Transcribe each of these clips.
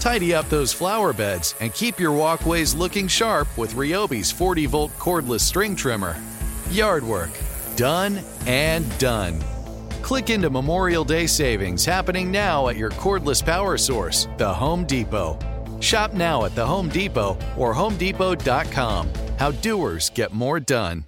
Tidy up those flower beds and keep your walkways looking sharp with Ryobi's 40 volt cordless string trimmer. Yard work, done and done. Click into Memorial Day savings happening now at your cordless power source, the Home Depot. Shop now at the Home Depot or HomeDepot.com. How doers get more done.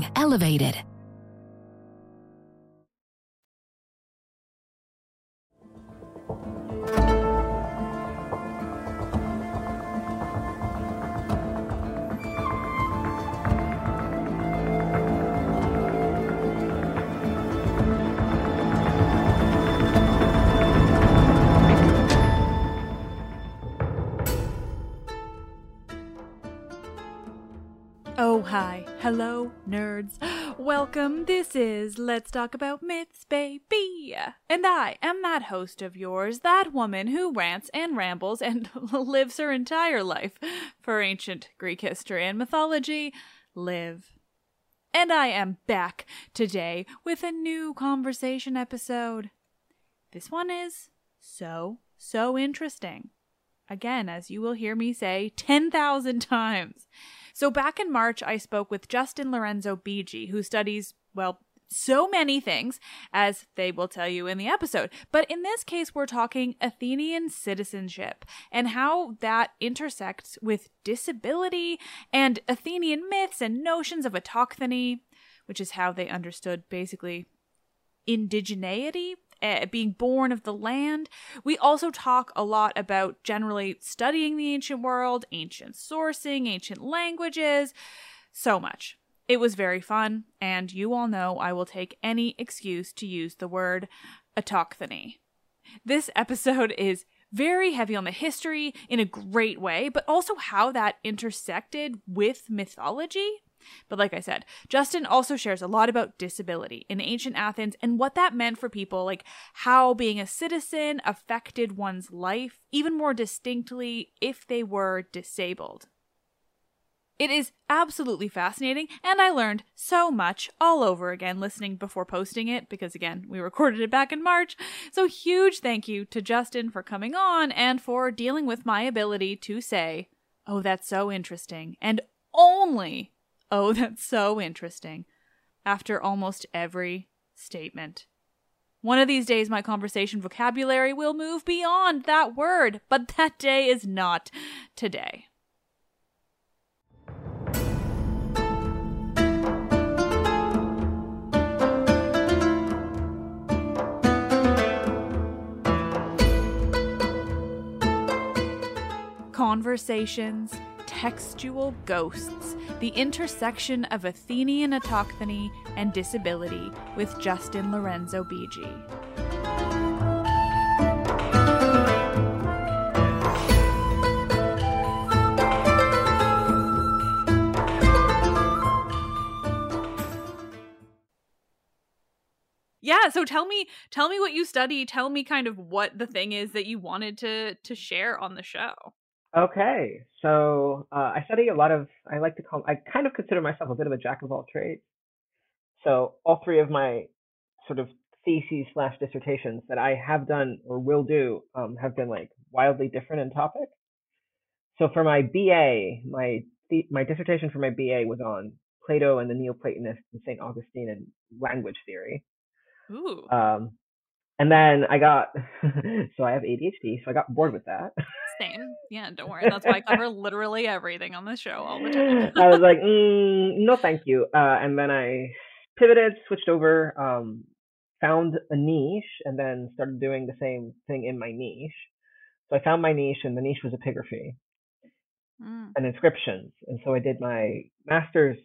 elevated. Oh, hi. Hello, nerds. Welcome. This is Let's Talk About Myths, baby. And I am that host of yours, that woman who rants and rambles and lives her entire life for ancient Greek history and mythology. Live. And I am back today with a new conversation episode. This one is so, so interesting. Again, as you will hear me say 10,000 times. So back in March, I spoke with Justin Lorenzo Beege, who studies, well, so many things, as they will tell you in the episode. But in this case, we're talking Athenian citizenship and how that intersects with disability and Athenian myths and notions of autochthony, which is how they understood basically indigeneity uh, being born of the land. We also talk a lot about generally studying the ancient world, ancient sourcing, ancient languages, so much. It was very fun, and you all know I will take any excuse to use the word autochthony. This episode is very heavy on the history in a great way, but also how that intersected with mythology. But like I said, Justin also shares a lot about disability in ancient Athens and what that meant for people, like how being a citizen affected one's life even more distinctly if they were disabled. It is absolutely fascinating, and I learned so much all over again listening before posting it because, again, we recorded it back in March. So, huge thank you to Justin for coming on and for dealing with my ability to say, Oh, that's so interesting, and only Oh, that's so interesting. After almost every statement. One of these days, my conversation vocabulary will move beyond that word, but that day is not today. Conversations textual ghosts, the intersection of Athenian autochthony and disability with Justin Lorenzo Beege. yeah so tell me tell me what you study tell me kind of what the thing is that you wanted to to share on the show Okay, so uh, I study a lot of. I like to call. I kind of consider myself a bit of a jack of all trades. So all three of my sort of theses slash dissertations that I have done or will do um, have been like wildly different in topic. So for my BA, my my dissertation for my BA was on Plato and the Neoplatonists and St. Augustine and language theory. Ooh. Um, and then I got, so I have ADHD, so I got bored with that. Same. Yeah, don't worry. That's why I cover literally everything on the show all the time. I was like, mm, no, thank you. Uh, and then I pivoted, switched over, um, found a niche, and then started doing the same thing in my niche. So I found my niche, and the niche was epigraphy Mm. and inscriptions. And so I did my master's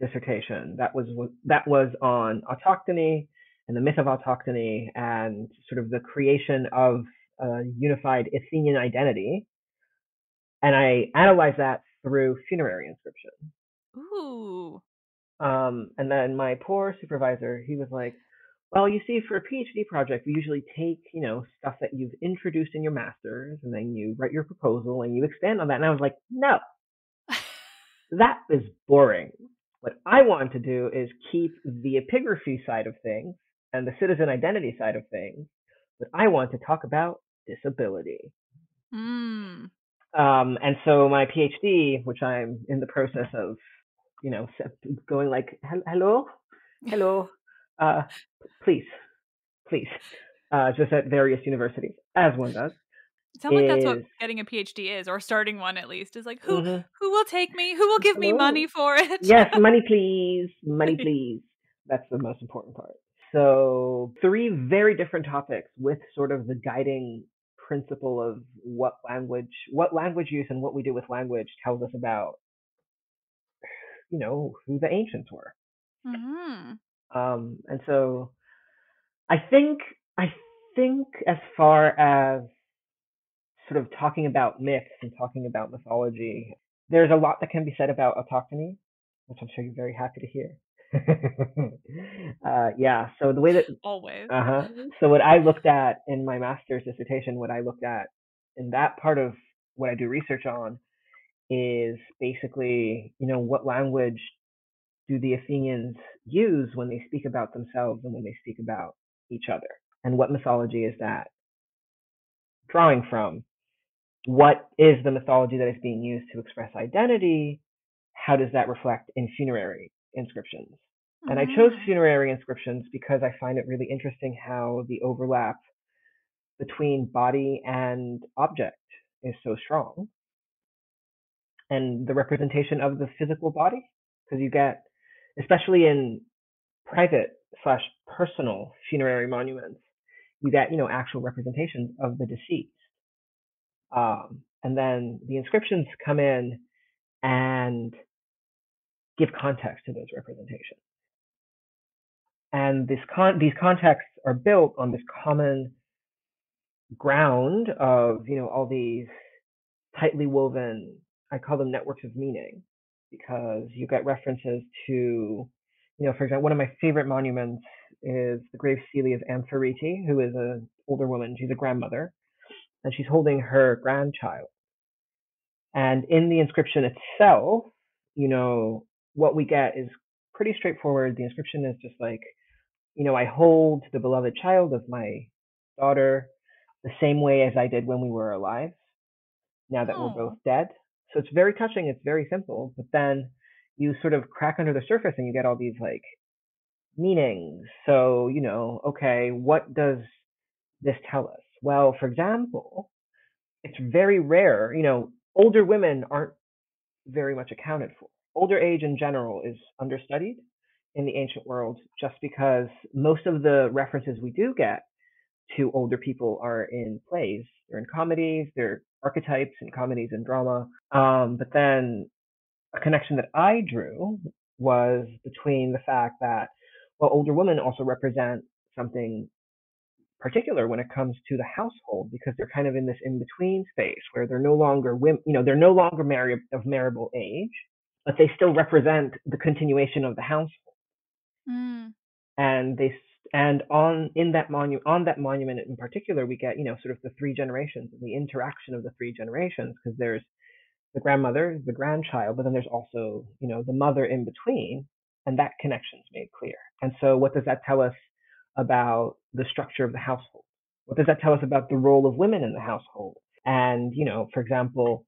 dissertation. That was that was on autochthony and the myth of autochthony and sort of the creation of a unified Athenian identity. And I analyzed that through funerary inscription. Ooh. Um, and then my poor supervisor, he was like, well, you see, for a PhD project, we usually take, you know, stuff that you've introduced in your master's and then you write your proposal and you expand on that. And I was like, no, that is boring. What I want to do is keep the epigraphy side of things and the citizen identity side of things, but I want to talk about disability. Mm. Um, and so my PhD, which I'm in the process of, you know, going like, hello, hello, uh, please, please, uh, just at various universities, as one does. It sounds like that's what getting a PhD is, or starting one at least. Is like who Mhm. who will take me? Who will give me money for it? yes, money please, money please. That's the most important part. So three very different topics with sort of the guiding principle of what language, what language use and what we do with language tells us about, you know, who the ancients were. hmm Um, and so I think, I think as far as sort of talking about myths and talking about mythology, there's a lot that can be said about autochthony, which I'm sure you're very happy to hear. uh, yeah. So the way that, Always. uh huh. So what I looked at in my master's dissertation, what I looked at in that part of what I do research on is basically, you know, what language do the Athenians use when they speak about themselves and when they speak about each other? And what mythology is that drawing from? What is the mythology that is being used to express identity? How does that reflect in funerary inscriptions? And I chose funerary inscriptions because I find it really interesting how the overlap between body and object is so strong. And the representation of the physical body, because you get, especially in private slash personal funerary monuments, you get, you know, actual representations of the deceased. Um, and then the inscriptions come in and give context to those representations. And this con- these contexts are built on this common ground of, you know, all these tightly woven, I call them networks of meaning, because you get references to, you know, for example, one of my favorite monuments is the grave stele of Ampharete, who is an older woman. She's a grandmother, and she's holding her grandchild. And in the inscription itself, you know, what we get is pretty straightforward. The inscription is just like, you know, I hold the beloved child of my daughter the same way as I did when we were alive, now that Aw. we're oh. both dead. So it's very touching, it's very simple, but then you sort of crack under the surface and you get all these like meanings. So, you know, okay, what does this tell us? Well, for example, it's very rare, you know, older women aren't very much accounted for. Older age in general is understudied in the ancient world just because most of the references we do get to older people are in plays. They're in comedies, they're archetypes in comedies and drama. Um, but then a connection that I drew was between the fact that, well, older women also represent something particular when it comes to the household because they're kind of in this in between space where they're no longer women, you know, they're no longer married of marriable age, but they still represent the continuation of the household Mm. and they And on in that monument, on that monument in particular, we get you know sort of the three generations, and the interaction of the three generations, because there's the grandmother, the grandchild, but then there's also you know the mother in between, and that connection is made clear. And so, what does that tell us about the structure of the household? What does that tell us about the role of women in the household? And you know, for example,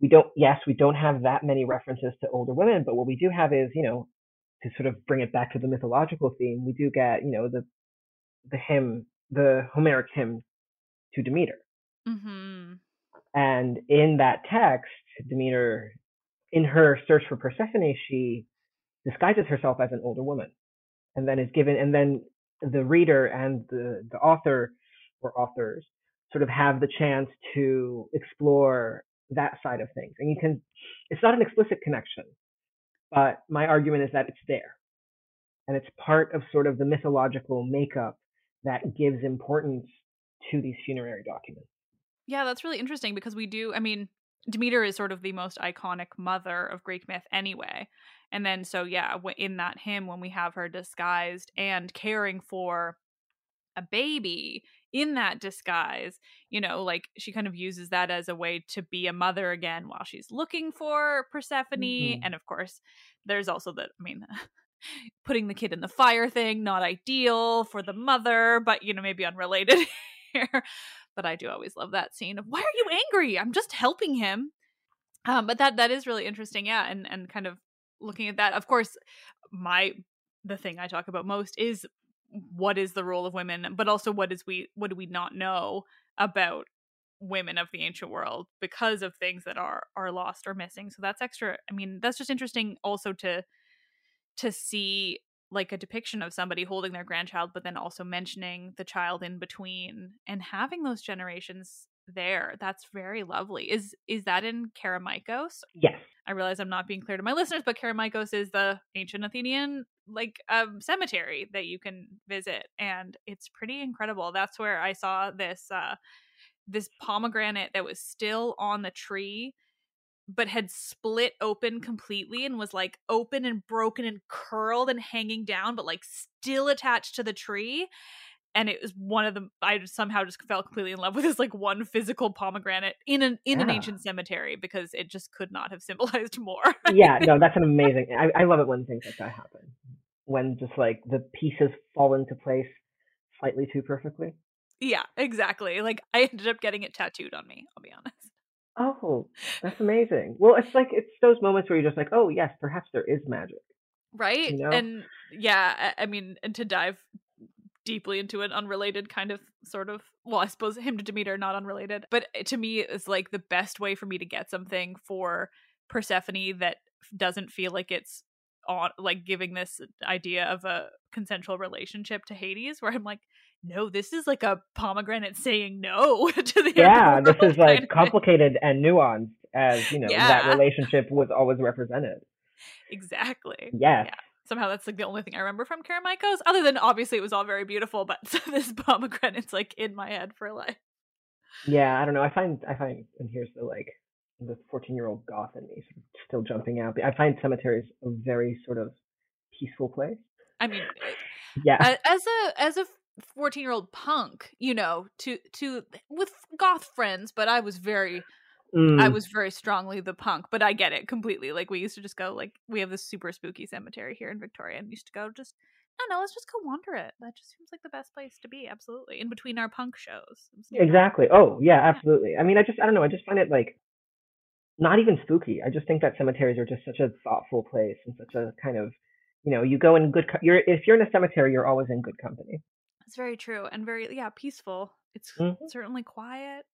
we don't yes we don't have that many references to older women but what we do have is you know to sort of bring it back to the mythological theme we do get you know the the hymn the homeric hymn to demeter Mm-hmm. and in that text demeter in her search for persephone she disguises herself as an older woman and then is given and then the reader and the the author or authors sort of have the chance to explore that side of things. And you can, it's not an explicit connection, but my argument is that it's there. And it's part of sort of the mythological makeup that gives importance to these funerary documents. Yeah, that's really interesting because we do, I mean, Demeter is sort of the most iconic mother of Greek myth anyway. And then, so yeah, in that hymn, when we have her disguised and caring for a baby in that disguise, you know, like she kind of uses that as a way to be a mother again while she's looking for Persephone. Mm-hmm. And of course, there's also the, I mean, putting the kid in the fire thing, not ideal for the mother, but, you know, maybe unrelated here. But I do always love that scene of, why are you angry? I'm just helping him. Um, but that that is really interesting, yeah, and and kind of looking at that. Of course, my the thing I talk about most is what is the role of women but also what is we what do we not know about women of the ancient world because of things that are are lost or missing. So that's extra i mean that's just interesting also to to see like a depiction of somebody holding their grandchild but then also mentioning the child in between and having those generations there. That's very lovely. Is is that in kerameikos yes I realize I'm not being clear to my listeners, but Kerameikos is the ancient Athenian like um, cemetery that you can visit, and it's pretty incredible. That's where I saw this uh, this pomegranate that was still on the tree, but had split open completely and was like open and broken and curled and hanging down, but like still attached to the tree and it was one of the I somehow just fell completely in love with this like one physical pomegranate in an in yeah. an ancient cemetery because it just could not have symbolized more. yeah, no, that's an amazing. I, I love it when things like that happen. When just like the pieces fall into place slightly too perfectly. Yeah, exactly. Like I ended up getting it tattooed on me. I'll be honest. Oh, that's amazing. Well, it's like it's those moments where you're just like, oh yes, perhaps there is magic. Right. You know? And yeah, I mean, and to dive deeply into an unrelated kind of sort of well i suppose hymn to demeter not unrelated but eh, to me it's like the best way for me to get something for persephone that doesn't feel like it's on like giving this idea of a consensual relationship to hades where i'm like no this is like a pomegranate saying no to the yeah this is like complicated and nuanced as you know yeah. that relationship was always represented exactly yes. yeah somehow that's like the only thing I remember from Kerameikos, other than obviously it was all very beautiful, but this pomegranate's like in my head for life. Yeah, I don't know. I find I find and here's the like the 14 year old goth in me still jumping out. I find cemeteries a very sort of peaceful place. I mean, eh, yeah. As a as a 14 year old punk, you know, to to with goth friends, but I was very Mm. I was very strongly the punk, but I get it completely. Like we used to just go like we have this super spooky cemetery here in Victoria and used to go just I don't know, let's just go wander it. That just seems like the best place to be, absolutely. In between our punk shows. Exactly. Oh, yeah, absolutely. I mean, I just I don't know, I just find it like not even spooky. I just think that cemeteries are just such a thoughtful place and such a kind of, you know, you go in good co- you're if you're in a cemetery, you're always in good company. It's very true and very yeah, peaceful. It's mm-hmm. certainly quiet.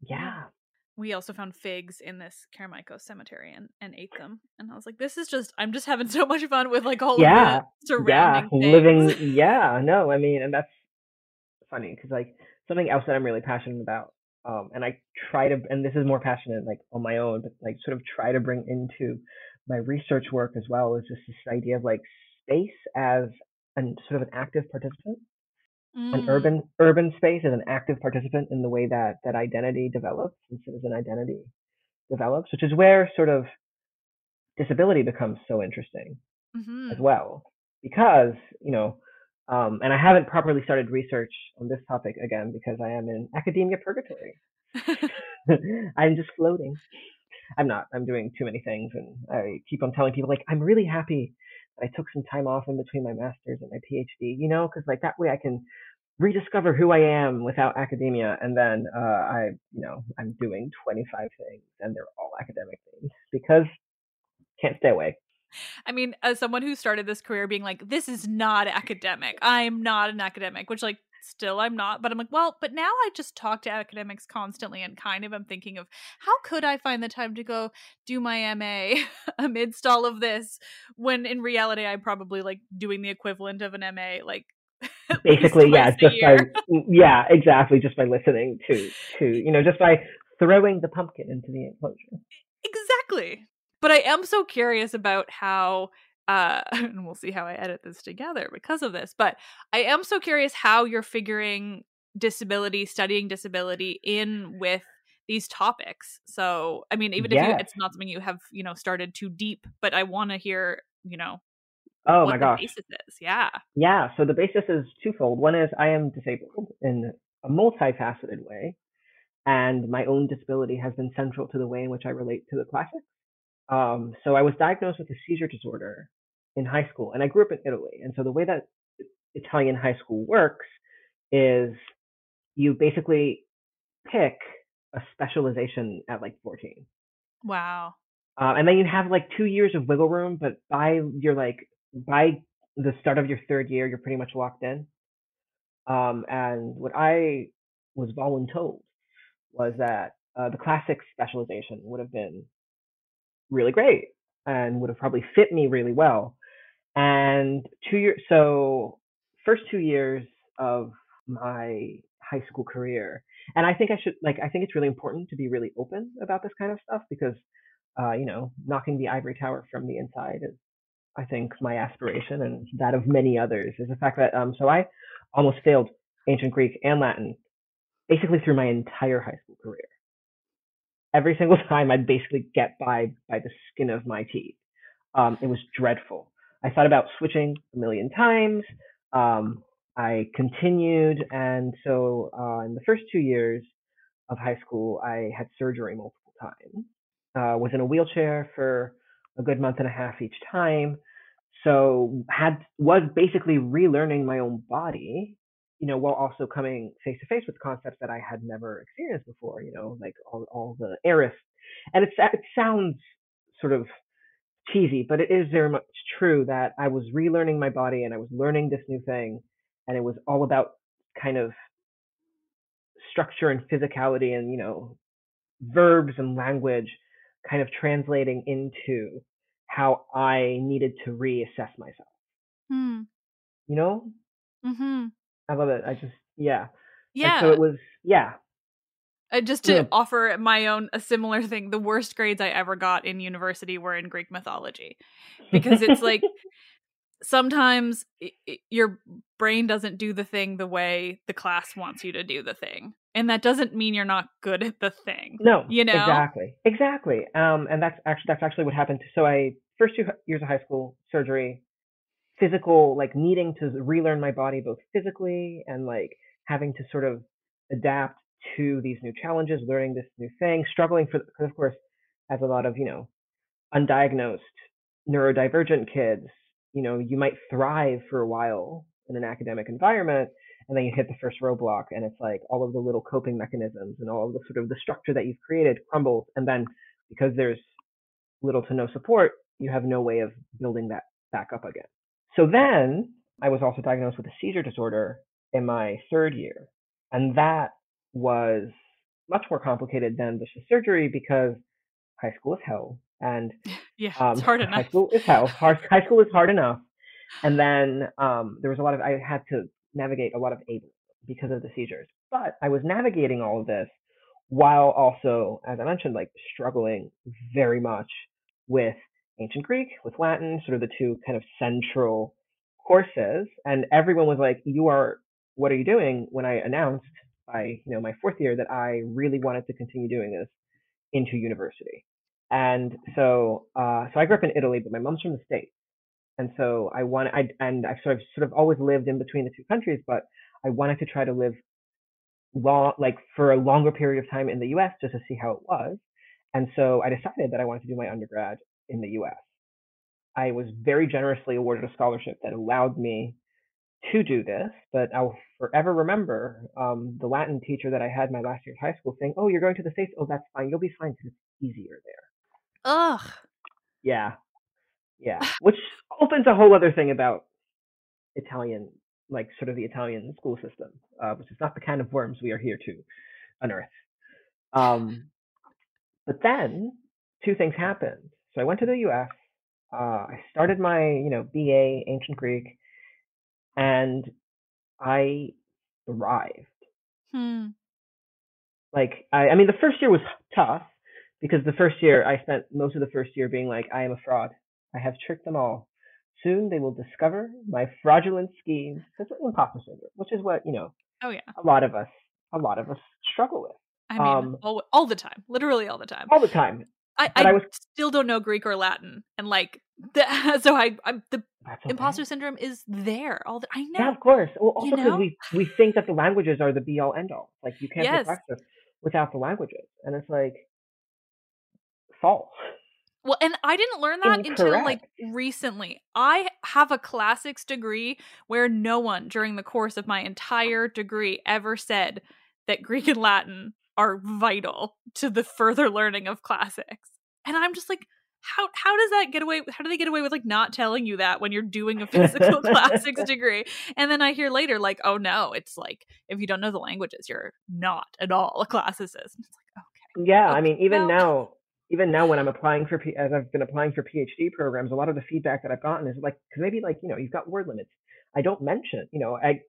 Yeah we also found figs in this Kerameikos cemetery and, and ate them. And I was like, this is just, I'm just having so much fun with like all yeah, of the surrounding yeah, living. Yeah, no, I mean, and that's funny because like something else that I'm really passionate about, um, and I try to, and this is more passionate like on my own, but like sort of try to bring into my research work as well is just this idea of like space as an sort of an active participant. Mm. An urban urban space as an active participant in the way that that identity develops and citizen identity develops, which is where sort of disability becomes so interesting mm-hmm. as well. Because, you know, Um, and I haven't properly started research on this topic again because I am in academia purgatory. I'm just floating. I'm not. I'm doing too many things, and I keep on telling people like I'm really happy that I took some time off in between my master's and my PhD. You know, because like that way I can rediscover who I am without academia. And then uh, I, you know, I'm doing 25 things, and they're all academic things because can't stay away. I mean, as someone who started this career being like, this is not academic. I'm not an academic, which like still I'm not, but I'm like, well, but now I just talk to academics constantly and kind of I'm thinking of how could I find the time to go do my MA amidst all of this when in reality I'm probably like doing the equivalent of an MA like basically yeah just by yeah exactly just by listening to to you know just by throwing the pumpkin into the enclosure. Exactly. But i am so curious about how uh and we'll see how i edit this together because of this but i am so curious how you're figuring disability studying disability in with these topics. So i mean even yes. if you, it's not something you have you know started too deep but i want to hear you know Oh my gosh. basis is. Yeah. Yeah. So the basis is twofold. One is I am disabled in a multifaceted way, and my own disability has been central to the way in which I relate to the classics. Um, so I was diagnosed with a seizure disorder in high school, and I grew up in Italy. And so the way that Italian high school works is you basically pick a specialization at like 14. Wow. Uh, and then you have like two years of wiggle room, but by your like by the start of your third year, you're pretty much locked in. Um, and what I was voluntold was that uh, the classics specialization would have been really great and would have probably fit me really well. And two years, so first two years of my high school career, and I think I should like I think it's really important to be really open about this kind of stuff because, uh, you know, knocking the ivory tower from the inside is I think my aspiration and that of many others is the fact that um so I almost failed ancient Greek and Latin basically through my entire high school career. Every single time I'd basically get by by the skin of my teeth. Um, it was dreadful. I thought about switching a million times. Um, I continued, and so uh, in the first two years of high school, I had surgery multiple times. Uh, was in a wheelchair for a good month and a half each time. So had was basically relearning my own body, you know, while also coming face to face with concepts that I had never experienced before, you know, like all, all the aorists. And it's, it sounds sort of cheesy, but it is very much true that I was relearning my body and I was learning this new thing. And it was all about kind of structure and physicality and, you know, verbs and language kind of translating into how I needed to reassess myself. Hmm. You know? Mm-hmm. I love it. I just yeah. Yeah. And so it was yeah. Uh, just to yeah. offer my own a similar thing, the worst grades I ever got in university were in Greek mythology, because it's like sometimes it, your brain doesn't do the thing the way the class wants you to do the thing and that doesn't mean you're not good at the thing no you know? exactly exactly um and that's actually that's actually what happened so i first two years of high school surgery physical like needing to relearn my body both physically and like having to sort of adapt to these new challenges learning this new thing struggling for because of course as a lot of you know undiagnosed neurodivergent kids you know you might thrive for a while in an academic environment and then you hit the first roadblock and it's like all of the little coping mechanisms and all of the sort of the structure that you've created crumbles and then because there's little to no support you have no way of building that back up again. So then i was also diagnosed with a seizure disorder in my third year and that was much more complicated than just the surgery because high school is hell and yeah um, it's hard enough high school is hell hard, high school is hard enough and then um, there was a lot of i had to navigate a lot of ableism because of the seizures. But I was navigating all of this while also, as I mentioned, like struggling very much with ancient Greek, with Latin, sort of the two kind of central courses. And everyone was like, you are, what are you doing? When I announced by, you know, my fourth year that I really wanted to continue doing this into university. And so, uh, so I grew up in Italy, but my mom's from the States. and so I want I and I've sort of sort of always lived in between the two countries, but I wanted to try to live long like for a longer period of time in the U.S. just to see how it was, and so I decided that I wanted to do my undergrad in the U.S. I was very generously awarded a scholarship that allowed me to do this, but I'll forever remember um, the Latin teacher that I had my last year of high school saying, "Oh, you're going to the states? Oh, that's fine. You'll be fine because it's easier there." Ugh. Yeah, yeah. Which opens a whole other thing about Italian, like sort of the Italian school system, uh, which is not the kind of worms we are here to unearth. Um, but then two things happened. So I went to the U.S. Uh, I started my, you know, BA Ancient Greek, and I thrived. Hmm. Like, I, I mean, the first year was tough because the first year I spent most of the first year being like, I am a fraud. I have tricked them all. Soon they will discover my fraudulent schemes. That's imposter syndrome, which is what you know. Oh yeah. A lot of us, a lot of us struggle with. I mean, Um, all, all the time, literally all the time. all the time. I, I, I was- still don't know Greek or Latin, and like, the, so I, I'm the okay. imposter syndrome is there. All the, I know. Yeah, of course. Well, also because we we think that the languages are the be all end all. Like you can't Yes. progress without the languages, and it's like false. Well, and I didn't learn that until like recently. I have a classics degree where no one during the course of my entire degree ever said that Greek and Latin are vital to the further learning of classics. And I'm just like, how how does that get away? How do they get away with like not telling you that when you're doing a physical classics degree? And then I hear later, like, oh no, it's like if you don't know the languages, you're not at all a classicist. And It's like, okay, Yeah, I mean, even well- now, even now when I'm applying for, as I've been applying for PhD programs, a lot of the feedback that I've gotten is like, because maybe like, you know, you've got word limits. I don't mention, you know, I,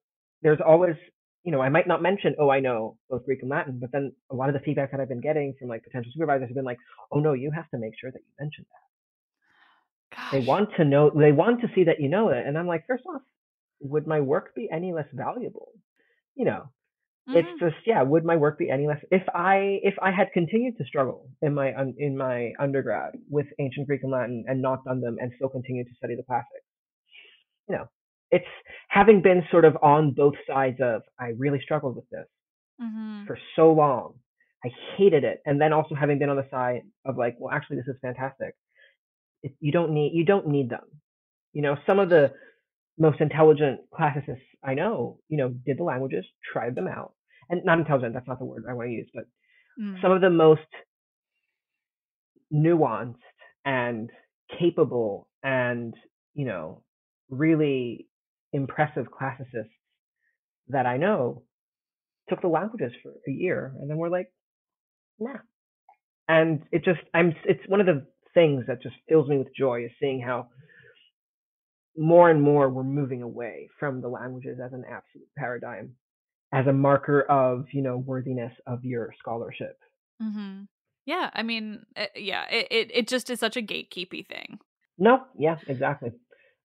there's always, you know, I might not mention, oh, I know both Greek and Latin, but then a lot of the feedback that I've been getting from like potential supervisors have been like, oh no, you have to make sure that you mention that. gosh. They want to know, they want to see that you know it. And I'm like, first off, would my work be any less valuable? You know, Mhm. it's just yeah would my work be any less if i if i had continued to struggle in my un, in my undergrad with ancient greek and latin and not done them and still continued to study the classics you know it's having been sort of on both sides of i really struggled with this Mhm. for so long i hated it and then also having been on the side of like well actually this is fantastic it, you don't need you don't need them you know some of the most intelligent classicists I know, you know, did the languages, tried them out, and not intelligent. That's not the word I want to use, but Mm. some of the most nuanced and capable and you know really impressive classicists that I know took the languages for a year and then we're like, nah. And it just I'm it's one of the things that just fills me with joy is seeing how more and more we're moving away from the languages as an absolute paradigm, as a marker of, you know, worthiness of your scholarship. hmm Yeah, I mean, uh, yeah, it, it it just is such a gatekeepy thing. No, yeah, exactly.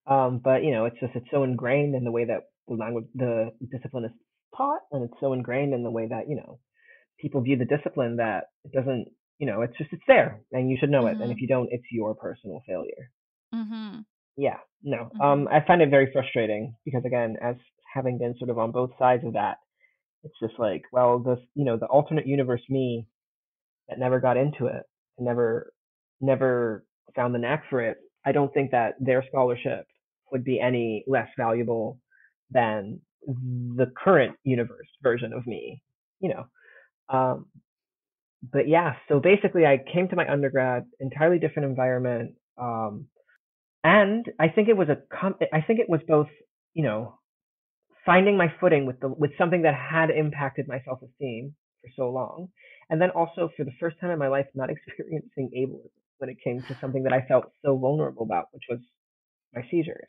Um, but you know, it's just it's so ingrained in the way that the language, the discipline is taught, and it's so ingrained in the way that you know people view the discipline that it doesn't, you know, it's just it's there, and you should know it. And if you don't, it's your personal failure. hmm Yeah, no. Mhm. Um, I find it very frustrating because again, as having been sort of on both sides of that, it's just like, well, the you know the alternate universe me that never got into it, never never found the knack for it. I don't think that their scholarship would be any less valuable than the current universe version of me, you know. Um, but yeah, so basically, I came to my undergrad entirely different environment. Um, and I think it was a com- I think it was both you know finding my footing with the with something that had impacted my self esteem for so long, and then also for the first time in my life not experiencing ableism when it came to something that I felt so vulnerable about, which was my seizures.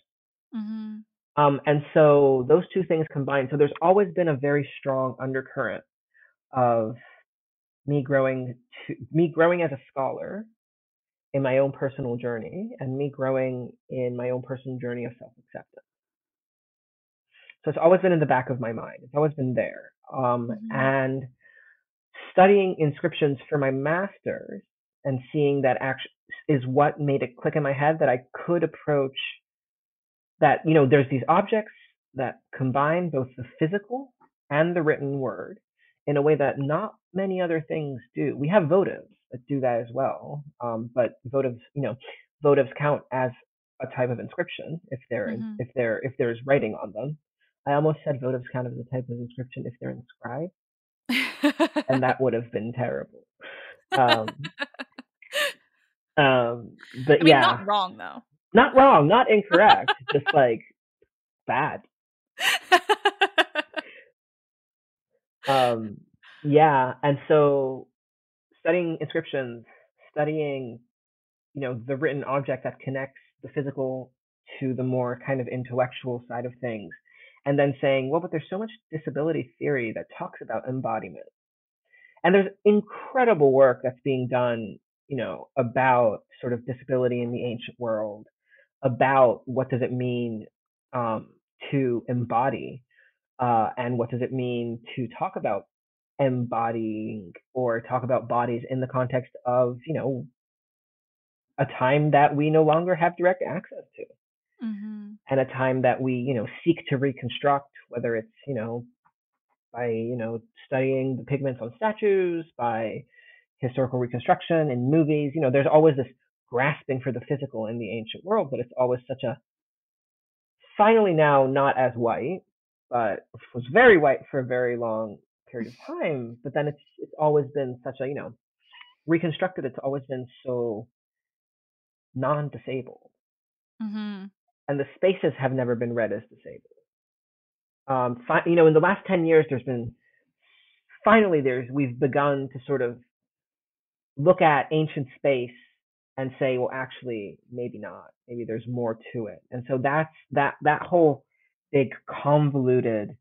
Mm-hmm. Um, and so those two things combined. So there's always been a very strong undercurrent of me growing to me growing as a scholar in my own personal journey and me growing in my own personal journey of self-acceptance. So it's always been in the back of my mind. It's always been there. Um, Mhm. and studying inscriptions for my master's and seeing that act is what made it click in my head that I could approach that you know there's these objects that combine both the physical and the written word in a way that not many other things do. We have votives that do that as well, um, but votives, you know, votives count as a type of inscription if they're Mhm. if they're if there's writing on them. I almost said votives count as a type of inscription if they're inscribed, and that would have been terrible. Um, um, but I mean, yeah, not wrong though. not wrong, not incorrect, just like bad. Um, yeah, and so studying inscriptions, studying, you know, the written object that connects the physical to the more kind of intellectual side of things, and then saying, well, but there's so much disability theory that talks about embodiment, and there's incredible work that's being done, you know, about sort of disability in the ancient world, about what does it mean um, to embody uh, and what does it mean to talk about embodying or talk about bodies in the context of you know a time that we no longer have direct access to? Hmm and a time that we you know seek to reconstruct whether it's you know by you know studying the pigments on statues by historical reconstruction in movies you know there's always this grasping for the physical in the ancient world but it's always such a finally now not as white but was very white for a very long period of time but then it's it's always been such a you know reconstructed it's always been so non-disabled hmm and the spaces have never been read as disabled. Um, fi- you know, in the last ten years, there's been finally there's we've begun to sort of look at ancient space and say, well, actually, maybe not. Maybe there's more to it. And so that's that that whole big convoluted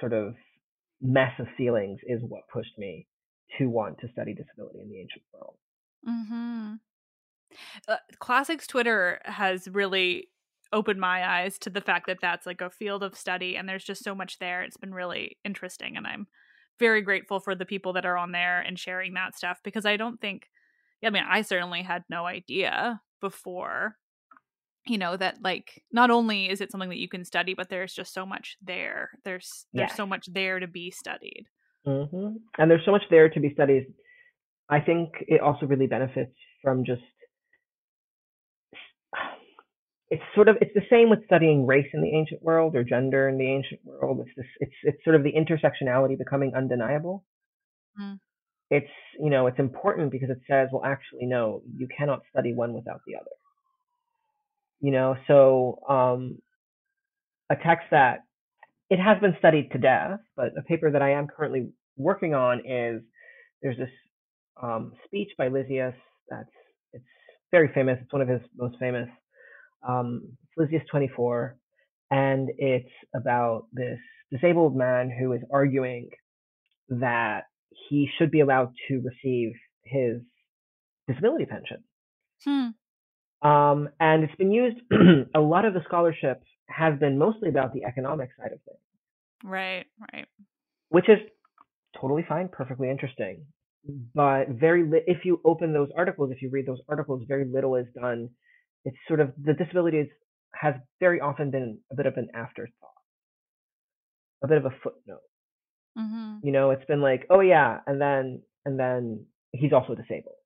sort of mess of feelings is what pushed me to want to study disability in the ancient world. Mm-hmm. Uh, Classics Twitter has really opened my eyes to the fact that that's like a field of study and there's just so much there. It's been really interesting and I'm very grateful for the people that are on there and sharing that stuff because I don't think I mean, I certainly had no idea before you know that like not only is it something that you can study but there's just so much there. There's there's Yes. so much there to be studied. hmm And there's so much there to be studied. I think it also really benefits from just. It's sort of it's the same with studying race in the ancient world or gender in the ancient world. It's this it's it's sort of the intersectionality becoming undeniable. Mm. It's you know it's important because it says well actually no you cannot study one without the other. You know so um, a text that it has been studied to death, but a paper that I am currently working on is there's this um, speech by Lysias that's it's very famous. It's one of his most famous. Um, Lysias 24, and it's about this disabled man who is arguing that he should be allowed to receive his disability pension. Hmm. Um, and it's been used. a lot of the scholarship has been mostly about the economic side of things Right, right. which is totally fine, perfectly interesting. But very, li- if you open those articles, if you read those articles, very little is done. It's sort of the disabilities has very often been a bit of an afterthought, a bit of a footnote. Mhm. You know, it's been like, oh yeah, and then and then he's also disabled.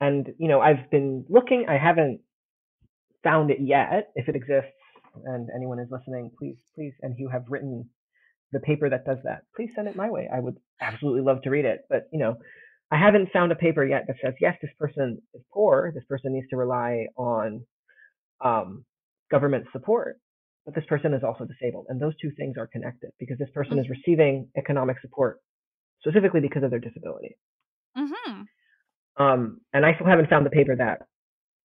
And you know, I've been looking. I haven't found it yet. If it exists, and anyone is listening, please, please, and you have written the paper that does that, please send it my way. I would absolutely love to read it. But you know, I haven't found a paper yet that says yes, this person is poor. This person needs to rely on um, government support, but this person is also disabled, and those two things are connected because this person is receiving economic support specifically because of their disability. Mhm. Um, and I still haven't found the paper that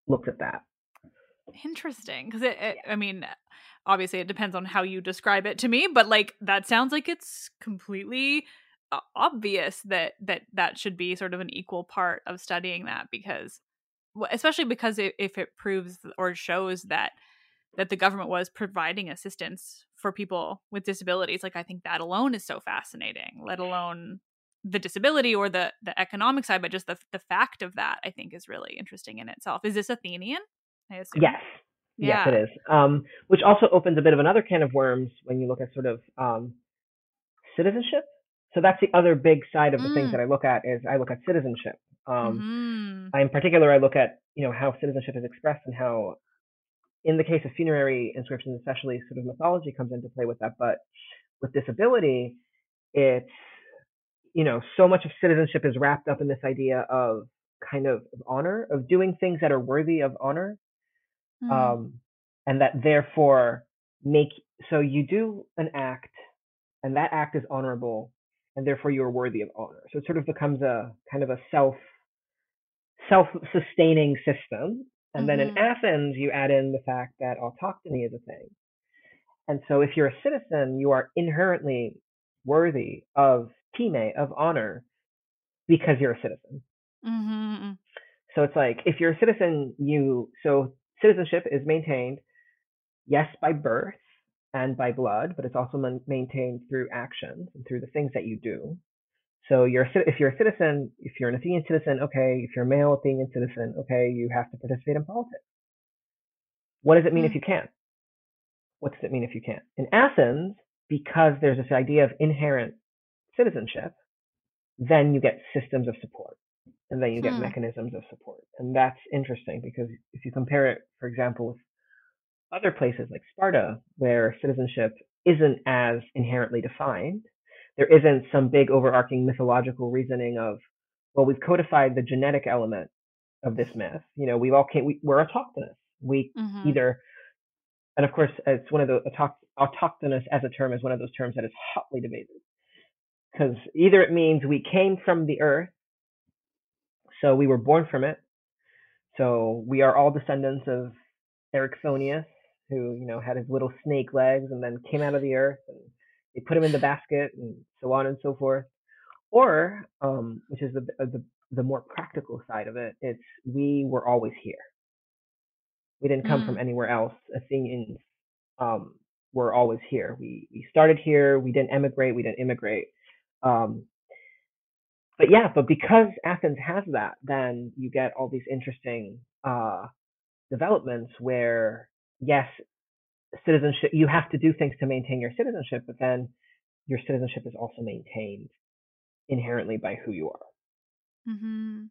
looks at that. Interesting, because it, it. I mean, obviously, it depends on how you describe it to me, but like that sounds like it's completely obvious that that that should be sort of an equal part of studying that because, especially because it, if it proves or shows that that the government was providing assistance for people with disabilities, like I think that alone is so fascinating. Let alone the disability or the the economic side, but just the the fact of that I think is really interesting in itself. Is this Athenian? I assume. Yes, Yeah. Yes, it is. Um, which also opens a bit of another can of worms when you look at sort of um, citizenship. So that's the other big side of the things Mm. that I look at is I look at citizenship. Um, Mhm. in particular, I look at you know how citizenship is expressed and how, in the case of funerary inscriptions, especially, sort of mythology comes into play with that. But with disability, it's you know so much of citizenship is wrapped up in this idea of kind of honor, of doing things that are worthy of honor, Mhm. um, and that therefore make so you do an act, and that act is honorable, and therefore you are worthy of honor. So it sort of becomes a kind of a self self-sustaining system. And then in Mhm. Athens, you add in the fact that autochthony is a thing. And so if you're a citizen, you are inherently worthy of time, of honor, because you're a citizen. Mhm. So it's like if you're a citizen, you so citizenship is maintained, yes, by birth and by blood, but it's also man- maintained through actions and through the things that you do. So you're a, if you're a citizen, if you're an Athenian citizen, okay. If you're a male Athenian citizen, okay, you have to participate in politics. What does it mean if Mm. you can't? What does it mean if you can't? In Athens, because there's this idea of inherent citizenship, then you get systems of support and then you get Hmm. mechanisms of support. And that's interesting because if you compare it, for example, with other places like Sparta, where citizenship isn't as inherently defined, there isn't some big overarching mythological reasoning of, well, we've codified the genetic element of this myth. You know, we've all came, we, we're autochthonous. We Mhm. either, and of course, it's one of the autoch- autochthonous as a term is one of those terms that is hotly debated because either it means we came from the earth, so we were born from it, so we are all descendants of Erichthonius, who you know had his little snake legs and then came out of the earth, and they put him in the basket, and so on and so forth. Or, um, which is the, uh, the the more practical side of it, it's we were always here. We didn't come from Mm. anywhere else. Athenians um, were always here. We we started here. We didn't emigrate. We didn't immigrate. Um, but yeah, but because Athens has that, then you get all these interesting uh, developments where yes, citizenship. You have to do things to maintain your citizenship, but then your citizenship is also maintained inherently by who you are. Mm-hmm.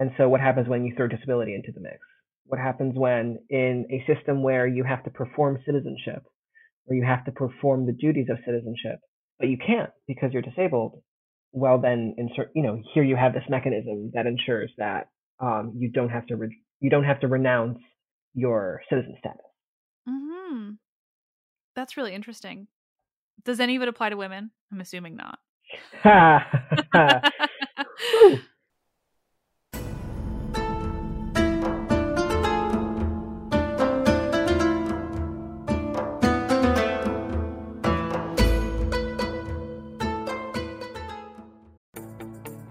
And so what happens when you throw disability into the mix? What happens when in a system where you have to perform citizenship, where you have to perform the duties of citizenship, but you can't because you're disabled? Well, then insert, you know, here you have this mechanism that ensures that um, you don't have to re- you don't have to renounce your citizen status. Mhm. That's really interesting. Does any of it apply to women? I'm assuming not.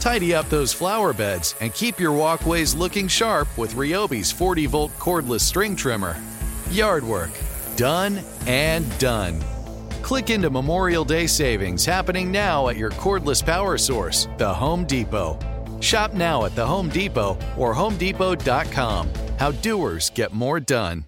Tidy up those flower beds and keep your walkways looking sharp with Ryobi's 40 volt cordless string trimmer. Yard work, done and done. Click into Memorial Day savings happening now at your cordless power source, the Home Depot. Shop now at the Home Depot or HomeDepot.com. How doers get more done.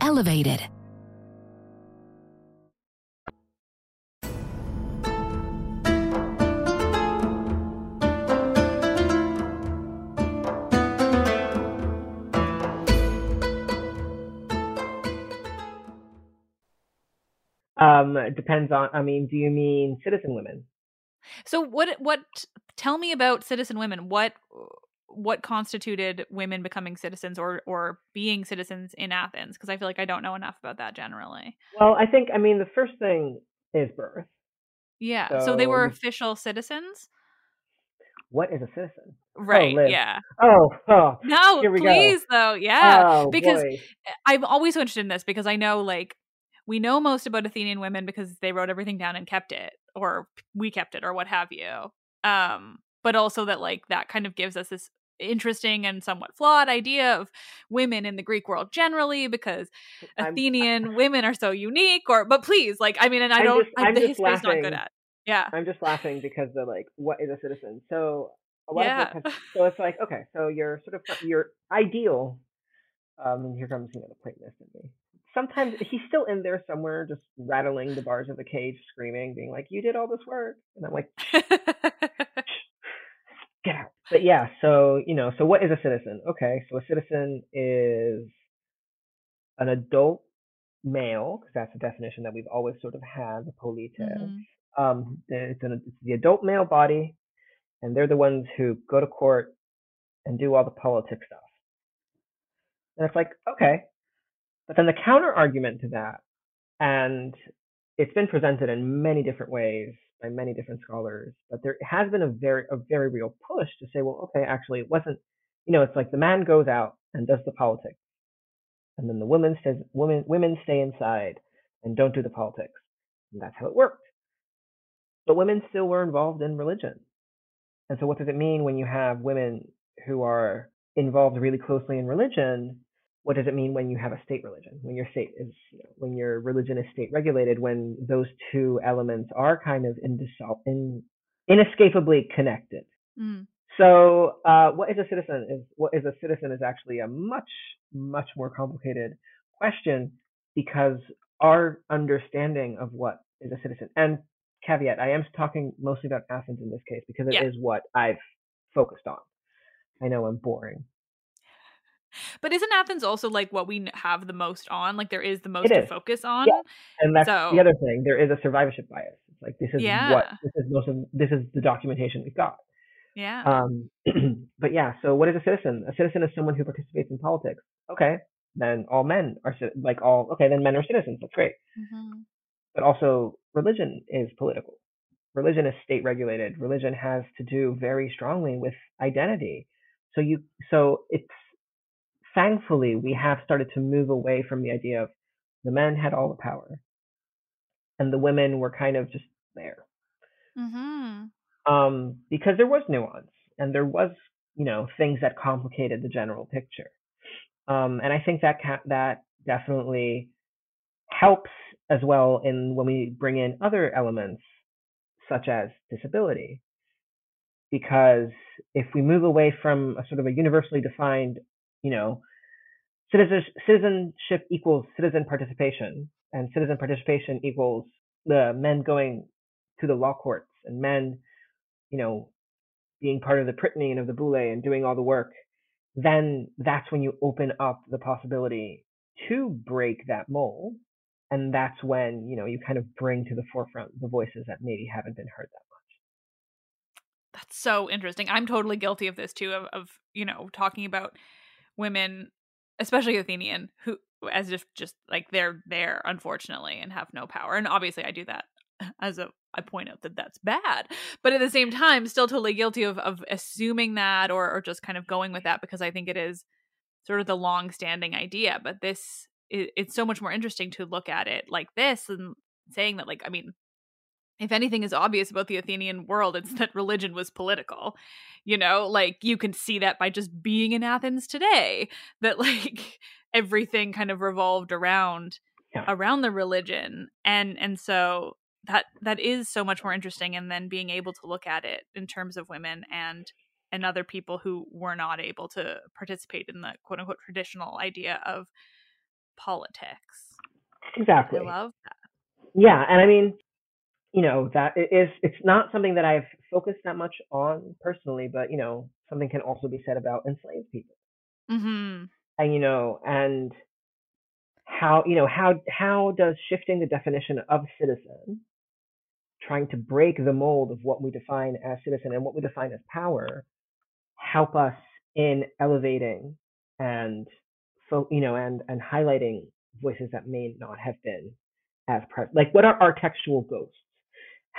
elevated. Um, it depends on. I mean, do you mean citizen women? So what what tell me about citizen women. What what constituted women becoming citizens or or being citizens in Athens because I feel like I don't know enough about that generally. Well, I think I mean the first thing is birth. Yeah. So, so they were official citizens? What is a citizen? Right. Oh, yeah. Oh, oh. No, please go. though. Yeah. Oh, because boy. I'm always so interested in this because I know like we know most about Athenian women because they wrote everything down and kept it or we kept it or what have you. Um but also that like that kind of gives us this interesting and somewhat flawed idea of women in the Greek world generally because I'm- Athenian women are so unique or but please like I mean and I I'm don't just- I, I'm the just history's not good laughing. at. Yeah. I'm just laughing because they're like, what is a citizen? So a lot Yeah. of has, so it's like, okay, so you're sort of your ideal. Um, and here comes you know the Platonist in me. Sometimes he's still in there somewhere, just rattling the bars of the cage, screaming, being like, "You did all this work," and I'm like, get out. But yeah, so you know, so what is a citizen? Okay, so a citizen is an adult male, because that's the definition that we've always sort of had, the polites. Mhm. Um, it's, an, it's the adult male body, and they're the ones who go to court and do all the politics stuff. And it's like, okay, but then the counter argument to that, and it's been presented in many different ways by many different scholars, but there has been a very a very real push to say, well, okay, actually, it wasn't. You know, it's like the man goes out and does the politics, and then the women says women women stay inside and don't do the politics, and that's how it worked. But women still were involved in religion, and so what does it mean when you have women who are involved really closely in religion? What does it mean when you have a state religion? When your state is, you know, when your religion is state regulated, when those two elements are kind of indissol- in, inescapably connected. Mm. So, uh, what is a citizen? Is what is a citizen is actually a much, much more complicated question because our understanding of what is a citizen, and caveat, I am talking mostly about Athens in this case because it is Yeah. what I've focused on. I know I'm boring. But isn't Athens also like what we have the most on? Like there is the most to focus on. Yeah. And that's So- the other thing. There is a survivorship bias. It's like this is what this is most of this is the documentation we've got. Yeah. Um, but yeah, so what is a citizen? A citizen is someone who participates in politics. Okay, then all men are like all. Okay, then men are citizens. That's great. Mhm. But also, religion is political. Religion is state regulated. Religion has to do very strongly with identity. So you, so it's thankfully we have started to move away from the idea of the men had all the power, and the women were kind of just there Mhm. um, because there was nuance and there was, you know, things that complicated the general picture. Um, and I think that ca- that definitely helps as well in when we bring in other elements such as disability. Because if we move away from a sort of a universally defined, you know, citizenship equals citizen participation, and citizen participation equals the men going to the law courts and men, you know, being part of the Prytanei and of the Boule and doing all the work, then that's when you open up the possibility to break that mold. And that's when, you know, you kind of bring to the forefront the voices that maybe haven't been heard that much. That's so interesting. I'm totally guilty of this too of, of you know, talking about women, especially Athenian, who as if just like they're there unfortunately and have no power. And obviously I do that as a I point out that that's bad. But at the same time, still totally guilty of of assuming that or or just kind of going with that because I think it is sort of the long standing idea. But this it, it's so much more interesting to look at it like this and saying that like i mean if anything is obvious about the athenian world it's that religion was political you know like you can see that by just being in athens today that like everything kind of revolved around Yeah. around the religion and and so that that is so much more interesting and then being able to look at it in terms of women and and other people who were not able to participate in the quote unquote traditional idea of politics Exactly. i love that Yeah, and I mean, you know, that is it's not something that I've focused that much on personally, but you know, something can also be said about enslaved people. mm-hmm And you know, and how you know how how does shifting the definition of citizen, trying to break the mold of what we define as citizen and what we define as power, help us in elevating and so you know and and highlighting voices that may not have been as present. Like, what are our textual ghosts?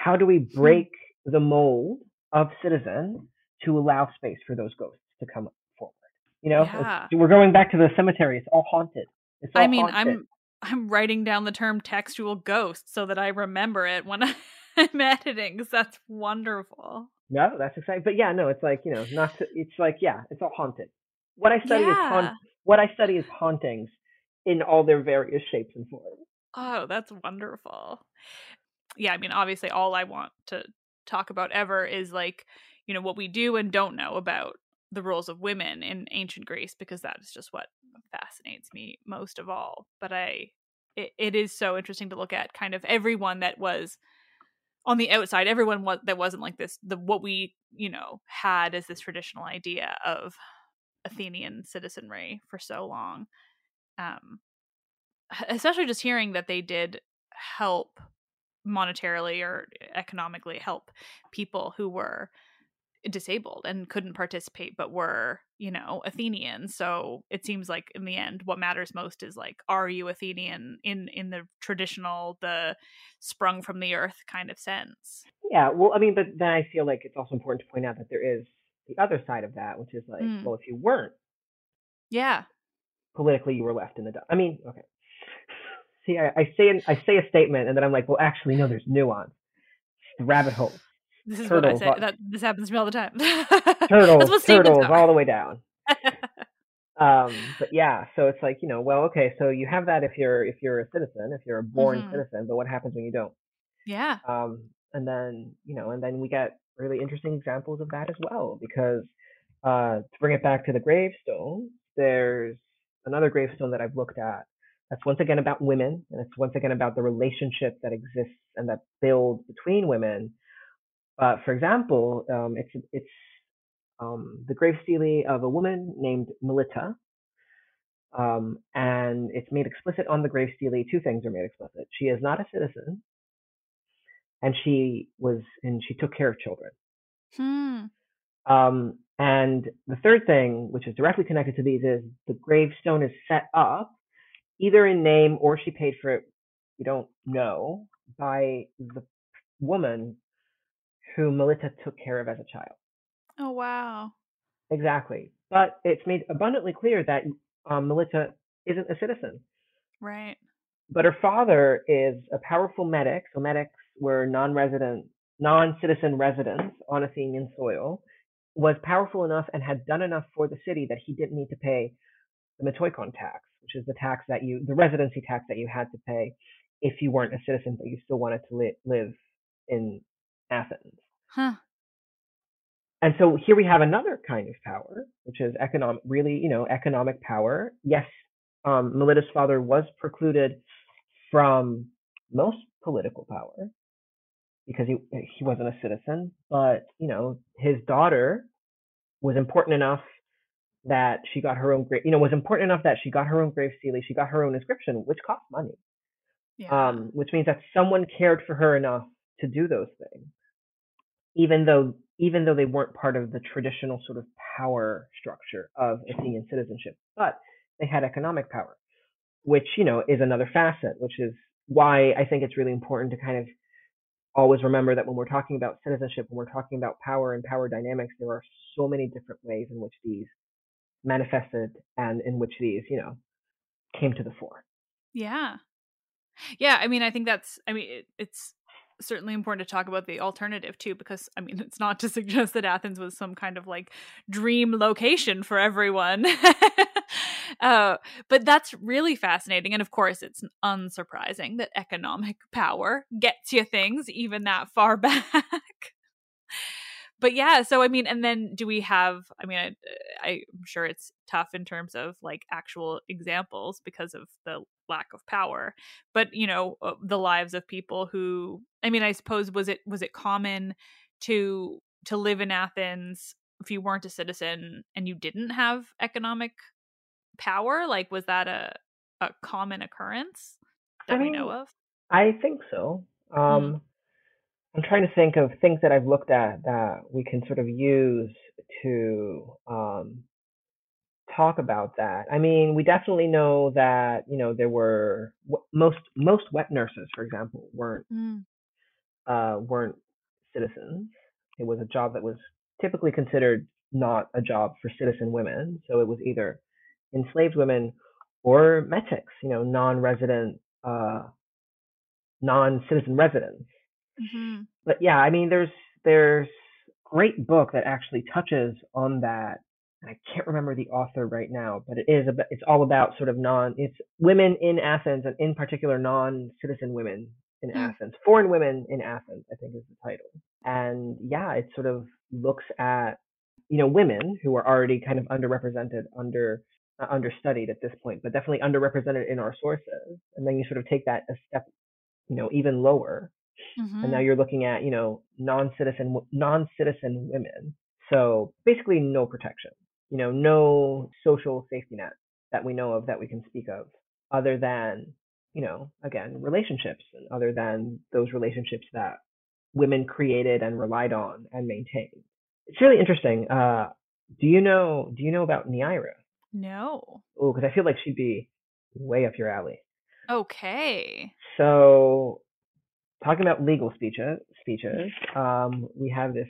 How do we mm-hmm. break the mold of citizens to allow space for those ghosts to come forward? You know, Yeah. we're going back to the cemetery. It's all haunted. It's all I mean, haunted. I'm I'm writing down the term textual ghost so that I remember it when I'm editing because that's wonderful. no, that's exciting. But yeah, no, it's like you know, not. To, it's like yeah, it's all haunted. What I study is haunt. What I study is hauntings in all their various shapes and forms. Oh, that's wonderful. Yeah, I mean, obviously, all I want to talk about ever is like, you know, what we do and don't know about the roles of women in ancient Greece because that is just what fascinates me most of all. But I, it, it is so interesting to look at kind of everyone that was on the outside, everyone was, that wasn't like this, the what we, you know, had as this traditional idea of Athenian citizenry for so long. Um, especially just hearing that they did help monetarily or economically help people who were disabled and couldn't participate but were you know athenian so it seems like in the end what matters most is like are you athenian in in the traditional the sprung from the earth kind of sense Yeah, well, I mean, but then I feel like it's also important to point out that there is the other side of that, which is like, Mm. well, if you weren't yeah politically, you were left in the dust. I mean, okay. See, I, I say an, I say a statement, and then I'm like, well, actually, no, there's nuance. It's the rabbit hole. this is Turtles what i say that this happens to me all the time Turtles, turtles, are. all the way down. Um, but yeah, so it's like you know, well, okay, so you have that if you're if you're a citizen, if you're a born Mhm. citizen, but what happens when you don't? yeah Um, and then you know, and then we get really interesting examples of that as well, because uh, to bring it back to the gravestone, there's another gravestone that I've looked at. That's once again about women, and it's once again about the relationship that exists and that builds between women. But for example, um, it's it's um, the grave stele of a woman named Melita, um, and it's made explicit on the grave stele. Two things are made explicit: she is not a citizen, and she was and she took care of children. hmm. Um, and the third thing, which is directly connected to these, is the gravestone is set up either in name or she paid for it. We don't know by the woman who Melita took care of as a child. oh wow Exactly. But it's made abundantly clear that um, Melita isn't a citizen. right But her father is a powerful metic. So metics were non-resident, non-citizen residents on Athenian soil. Was powerful enough and had done enough for the city that he didn't need to pay the Metoikion tax, which is the tax that you, the residency tax that you had to pay if you weren't a citizen but you still wanted to li- live in Athens. huh And so here we have another kind of power, which is economic, really, you know, economic power. Yes, um, Melita's father was precluded from most political power because he he wasn't a citizen, but you know, his daughter was important enough that she got her own grave, you know, was important enough that she got her own grave stele, she got her own inscription, which cost money. Yeah. Um, which means that someone cared for her enough to do those things, even though even though they weren't part of the traditional sort of power structure of Athenian citizenship, but they had economic power, which you know is another facet, which is why I think it's really important to kind of always remember that when we're talking about citizenship, when we're talking about power and power dynamics, there are so many different ways in which these manifested and in which these, you know, came to the fore. Yeah. Yeah, I mean, I think that's, I mean, it, it's certainly important to talk about the alternative too, because I mean, it's not to suggest that Athens was some kind of like dream location for everyone. uh, but that's really fascinating. And of course, it's unsurprising that economic power gets you things even that far back. But yeah, so I mean, and then do we have, I mean, I, I'm sure it's tough in terms of like actual examples because of the lack of power but you know uh, the lives of people who i mean i suppose was it was it common to to live in athens if you weren't a citizen and you didn't have economic power like was that a a common occurrence that I mean, we know of i think so mm-hmm. um mm. I'm trying to think of things that i've looked at that we can sort of use to um talk about that. I mean, we definitely know that you know there were most most wet nurses, for example, weren't mm. uh, weren't citizens. It was a job that was typically considered not a job for citizen women. So it was either enslaved women or metics, you know, non-resident, uh, non-citizen residents. Mm-hmm. But yeah, I mean, there's there's great book that actually touches on that And I can't remember the author right now, but it is about, it's all about sort of non it's women in Athens and in particular non-citizen women in mm. Athens, foreign women in Athens, I think is the title. And yeah, it sort of looks at you know women who are already kind of underrepresented, under uh, understudied at this point, but definitely underrepresented in our sources. And then you sort of take that a step, you know, even lower, mm-hmm. and now you're looking at you know non-citizen non-citizen women. So basically, no protection you know, no social safety net that we know of that we can speak of other than, you know, again, relationships and other than those relationships that women created and relied on and maintained. It's really interesting. Uh, do you know, do you know about Neaira? No. Oh, because I feel like she'd be way up your alley. Okay. So, talking about legal speeches, speeches, um, we have this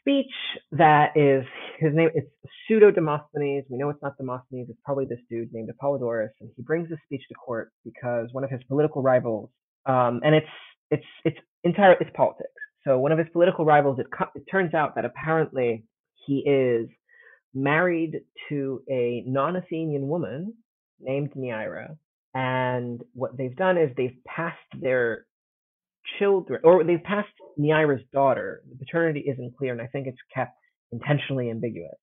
speech that is his name it's pseudo demosthenes we know it's not demosthenes it's probably this dude named apollodorus and he brings this speech to court because one of his political rivals um, and it's it's it's entire it's politics. So one of his political rivals it, it turns out that apparently he is married to a non-athenian woman named neaira and what they've done is they've passed their children, or they've passed Neaira's daughter. The paternity isn't clear, and I think it's kept intentionally ambiguous.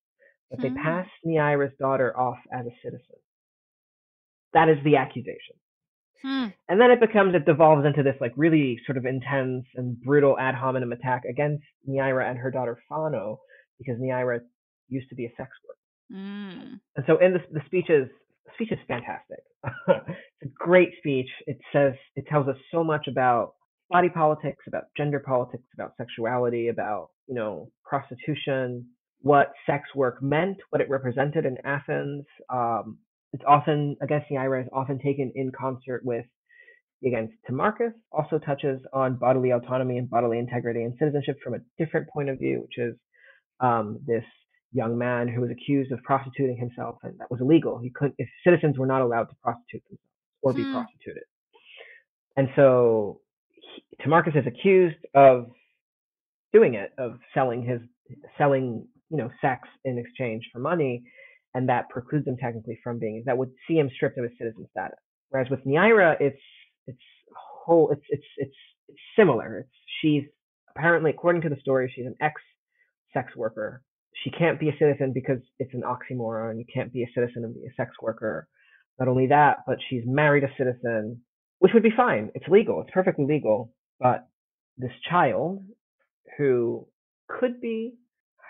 But they hmm. passed Neaira's daughter off as a citizen. That is the accusation. Hmm. And then it becomes, it devolves into this like really sort of intense and brutal ad hominem attack against Neaira and her daughter Phano, because Neaira used to be a sex worker. Mm. And so in the, the speeches, the speech is fantastic. it's a great speech. It says, it tells us so much about body politics, about gender politics, about sexuality, about, you know, prostitution, what sex work meant, what it represented in Athens. Um, it's often, against Neaira is often taken in concert with against Timarchus, also touches on bodily autonomy and bodily integrity and citizenship from a different point of view, which is um, this young man who was accused of prostituting himself, and that was illegal. He couldn't, if citizens were not allowed to prostitute themselves or be hmm. prostituted. And so Timarchus is accused of doing it, of selling his selling, you know, sex in exchange for money, and that precludes him technically from being that would see him stripped of his citizen status. Whereas with Neaira, it's it's whole it's it's it's it's similar. It's she's apparently according to the story, she's an ex sex worker. She can't be a citizen because it's an oxymoron. You can't be a citizen and be a sex worker. Not only that, but she's married a citizen which would be fine. It's legal. It's perfectly legal. But this child, who could be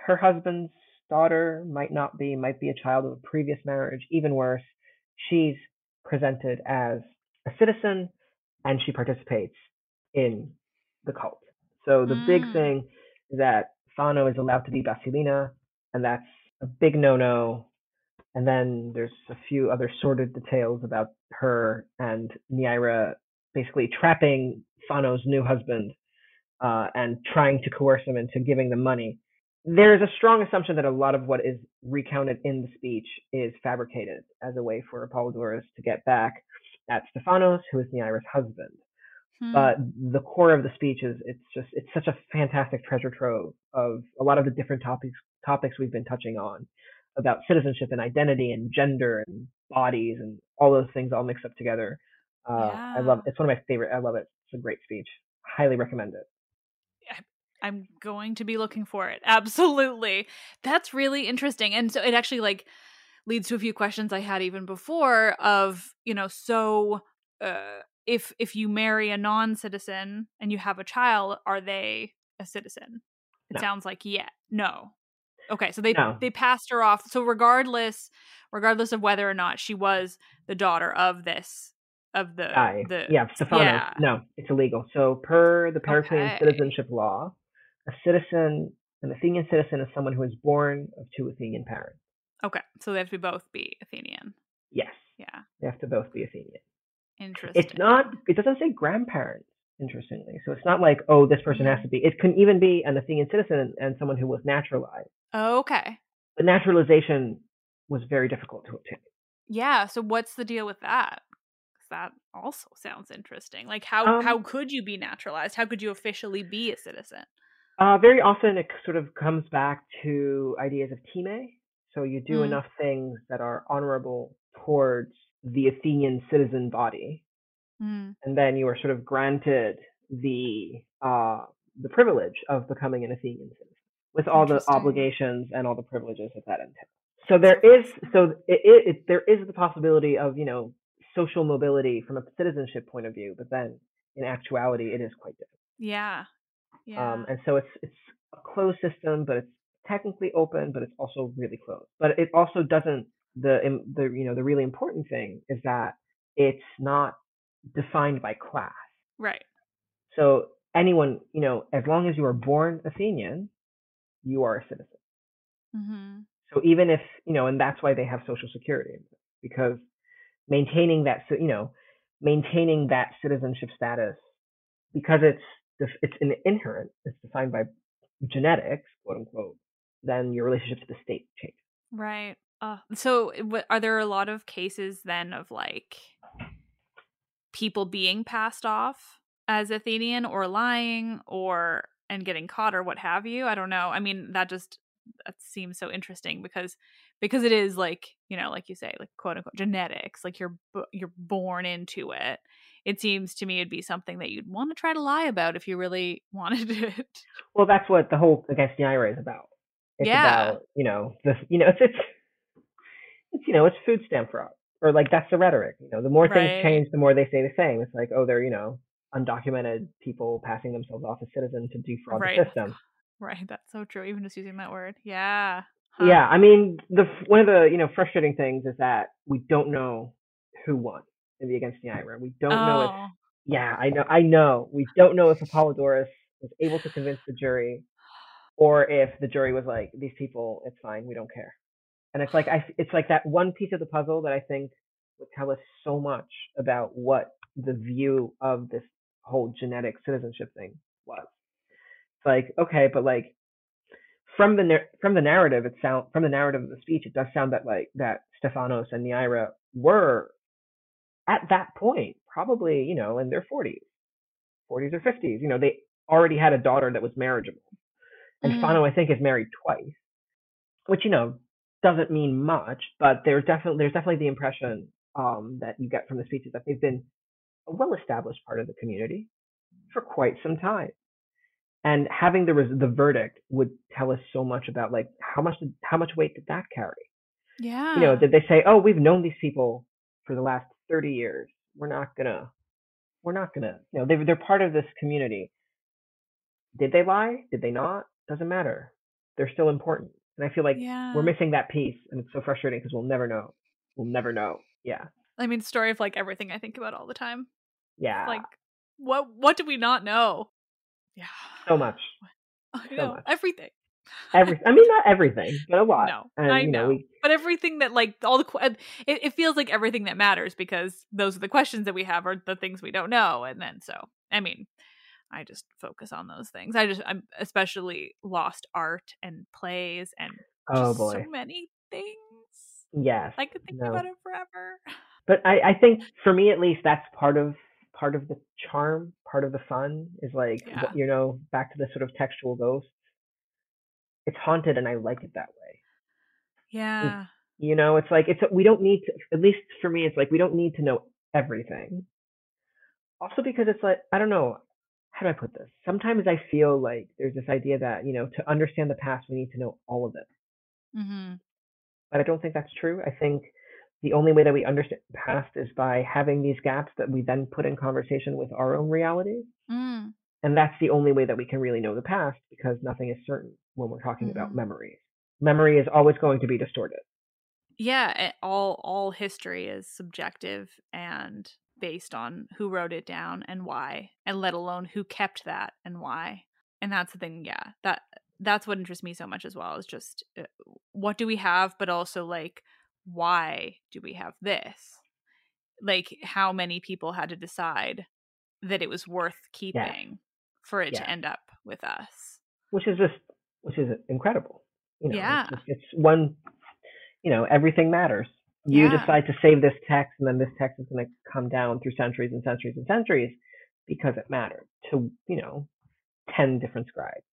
her husband's daughter, might not be, might be a child of a previous marriage, even worse, she's presented as a citizen and she participates in the cult. So the mm. big thing is that Phano is allowed to be Basilinna, and that's a big no-no and then there's a few other sordid details about her and Neaira basically trapping Phano's new husband uh, and trying to coerce him into giving them money. There is a strong assumption that a lot of what is recounted in the speech is fabricated as a way for Apollodorus to get back at Stephanos, who is Neaira's husband. Hmm. But the core of the speech is it's just it's such a fantastic treasure trove of a lot of the different topics topics we've been touching on about citizenship and identity and gender and bodies and all those things all mixed up together. Uh, I love Yeah. it's one of my favorite. I love it. It's a great speech. Highly recommend it. I'm going to be looking for it. Absolutely. That's really interesting. And so it actually like leads to a few questions I had even before of, you know, so uh if if you marry a non-citizen and you have a child, are they a citizen? It No. sounds like yeah. No. Okay, so they No. they passed her off. So regardless regardless of whether or not she was the daughter of this of the Guy. the yeah, Stephanos. yeah. No, it's illegal. So per the Periclean Okay. citizenship law, a citizen, an Athenian citizen, is someone who is born of two Athenian parents. Okay, so they have to both be Athenian. Yes, Yeah. they have to both be Athenian. Interesting. It's not. It doesn't say grandparents. Interestingly, so it's not like oh this person has to be. It can even be an Athenian citizen and someone who was naturalized. Okay. But naturalization was very difficult to obtain. Yeah. So what's the deal with that? that also sounds interesting. Like how Um, how could you be naturalized? How could you officially be a citizen? Uh, very often it sort of comes back to ideas of time. So you do Mm. enough things that are honorable towards the Athenian citizen body, Mm. and then you are sort of granted the uh, the privilege of becoming an Athenian citizen with all the obligations and all the privileges that that entails. So there is so it, it, it there is the possibility of you know social mobility from a citizenship point of view, but then in actuality it is quite different. Yeah. Yeah. Um, and so it's it's a closed system, but it's technically open, but it's also really closed. But it also doesn't the the you know the really important thing is that it's not defined by class. right. So anyone you know, as long as you are born Athenian, you are a citizen. Mm-hmm. So even if you know, and that's why they have social security because maintaining that you know maintaining that citizenship status because it's it's an inherent, it's defined by genetics, quote unquote. Then your relationship to the state changes. Right. Uh, so are there a lot of cases then of like people being passed off as Athenian or lying or and getting caught or what have you? I don't know. I mean, that just that seems so interesting because because it is like you know, like you say, like quote unquote genetics. Like you're you're born into it. It seems to me it'd be something that you'd want to try to lie about if you really wanted it. Well, that's what the whole against Neaira is about. It's Yeah. about you know the you know it's it's it's you know it's food stamp fraud or like that's the rhetoric. You know, the more things Right. change, the more they say the same. It's like oh they're you know undocumented people passing themselves off as citizens to defraud Right. the system. right. That's so true. Even just using that word. Yeah. Huh. Yeah, I mean, the one of the you know frustrating things is that we don't know who won in the against Neaira. We don't know if Oh. yeah, I know, I know. We don't know if Apollodorus was able to convince the jury, or if the jury was like, these people, it's fine, we don't care. And it's like I, it's like that one piece of the puzzle that I think would tell us so much about what the view of this whole genetic citizenship thing was. It's like okay, but like from the from the narrative, it sound from the narrative of the speech, it does sound that like that Stephanos and Neaira were at that point probably you know in their 40s, 40s or 50s. You know they already had a daughter that was marriageable, and Mm. Phano I think is married twice, which you know doesn't mean much, but there's definitely there's definitely the impression um, that you get from the speeches that they've been a well-established part of the community for quite some time. And having the res- the verdict would tell us so much about like how much did, how much weight did that carry? Yeah. you know did they say oh we've known these people for the last 30 years. We're not gonna we're not gonna you know they, they're part of this community. Did they lie? Did they not? Doesn't matter. They're still important and i feel like yeah. we're missing that piece and it's so frustrating because we'll never know we'll never know yeah I mean, story of like everything I think about all the time. yeah Like, what what do we not know? Yeah. so much I so much. everything. every i mean not everything but a lot No, and I you know, know. we But everything that like all the it, it feels like everything that matters because those are the questions that we have are the things we don't know, and then so I mean, I just focus on those things. I just I'm especially lost art and plays and oh boy so many things. yes I could think no. about it forever. but I, I think for me at least that's part of part of the charm, part of the fun is like Yeah. you know back to the sort of textual ghosts. It's haunted, and I like it that way. Yeah. You know, it's like it's we don't need to. At least for me, it's like we don't need to know everything. Also, because it's like I don't know how do I put this. Sometimes I feel like there's this idea that you know to understand the past we need to know all of it, Mm-hmm. but I don't think that's true. I think the only way that we understand the past is by having these gaps that we then put in conversation with our own reality. Mm. And that's the only way that we can really know the past because nothing is certain when we're talking about Mhm. memories. Memory is always going to be distorted. Yeah. all all history is subjective and based on who wrote it down and why, and let alone who kept that and why. And that's the thing. Yeah. That that's what interests me so much as well. Is just uh, what do we have, but also like why do we have this? Like how many people had to decide that it was worth keeping for it to end up with us. which is just which is incredible. You know, Yeah. it's, just, it's one. You know, everything matters. You Yeah. decide to save this text, and then this text is going to come down through centuries and centuries and centuries because it mattered to you know ten different scribes.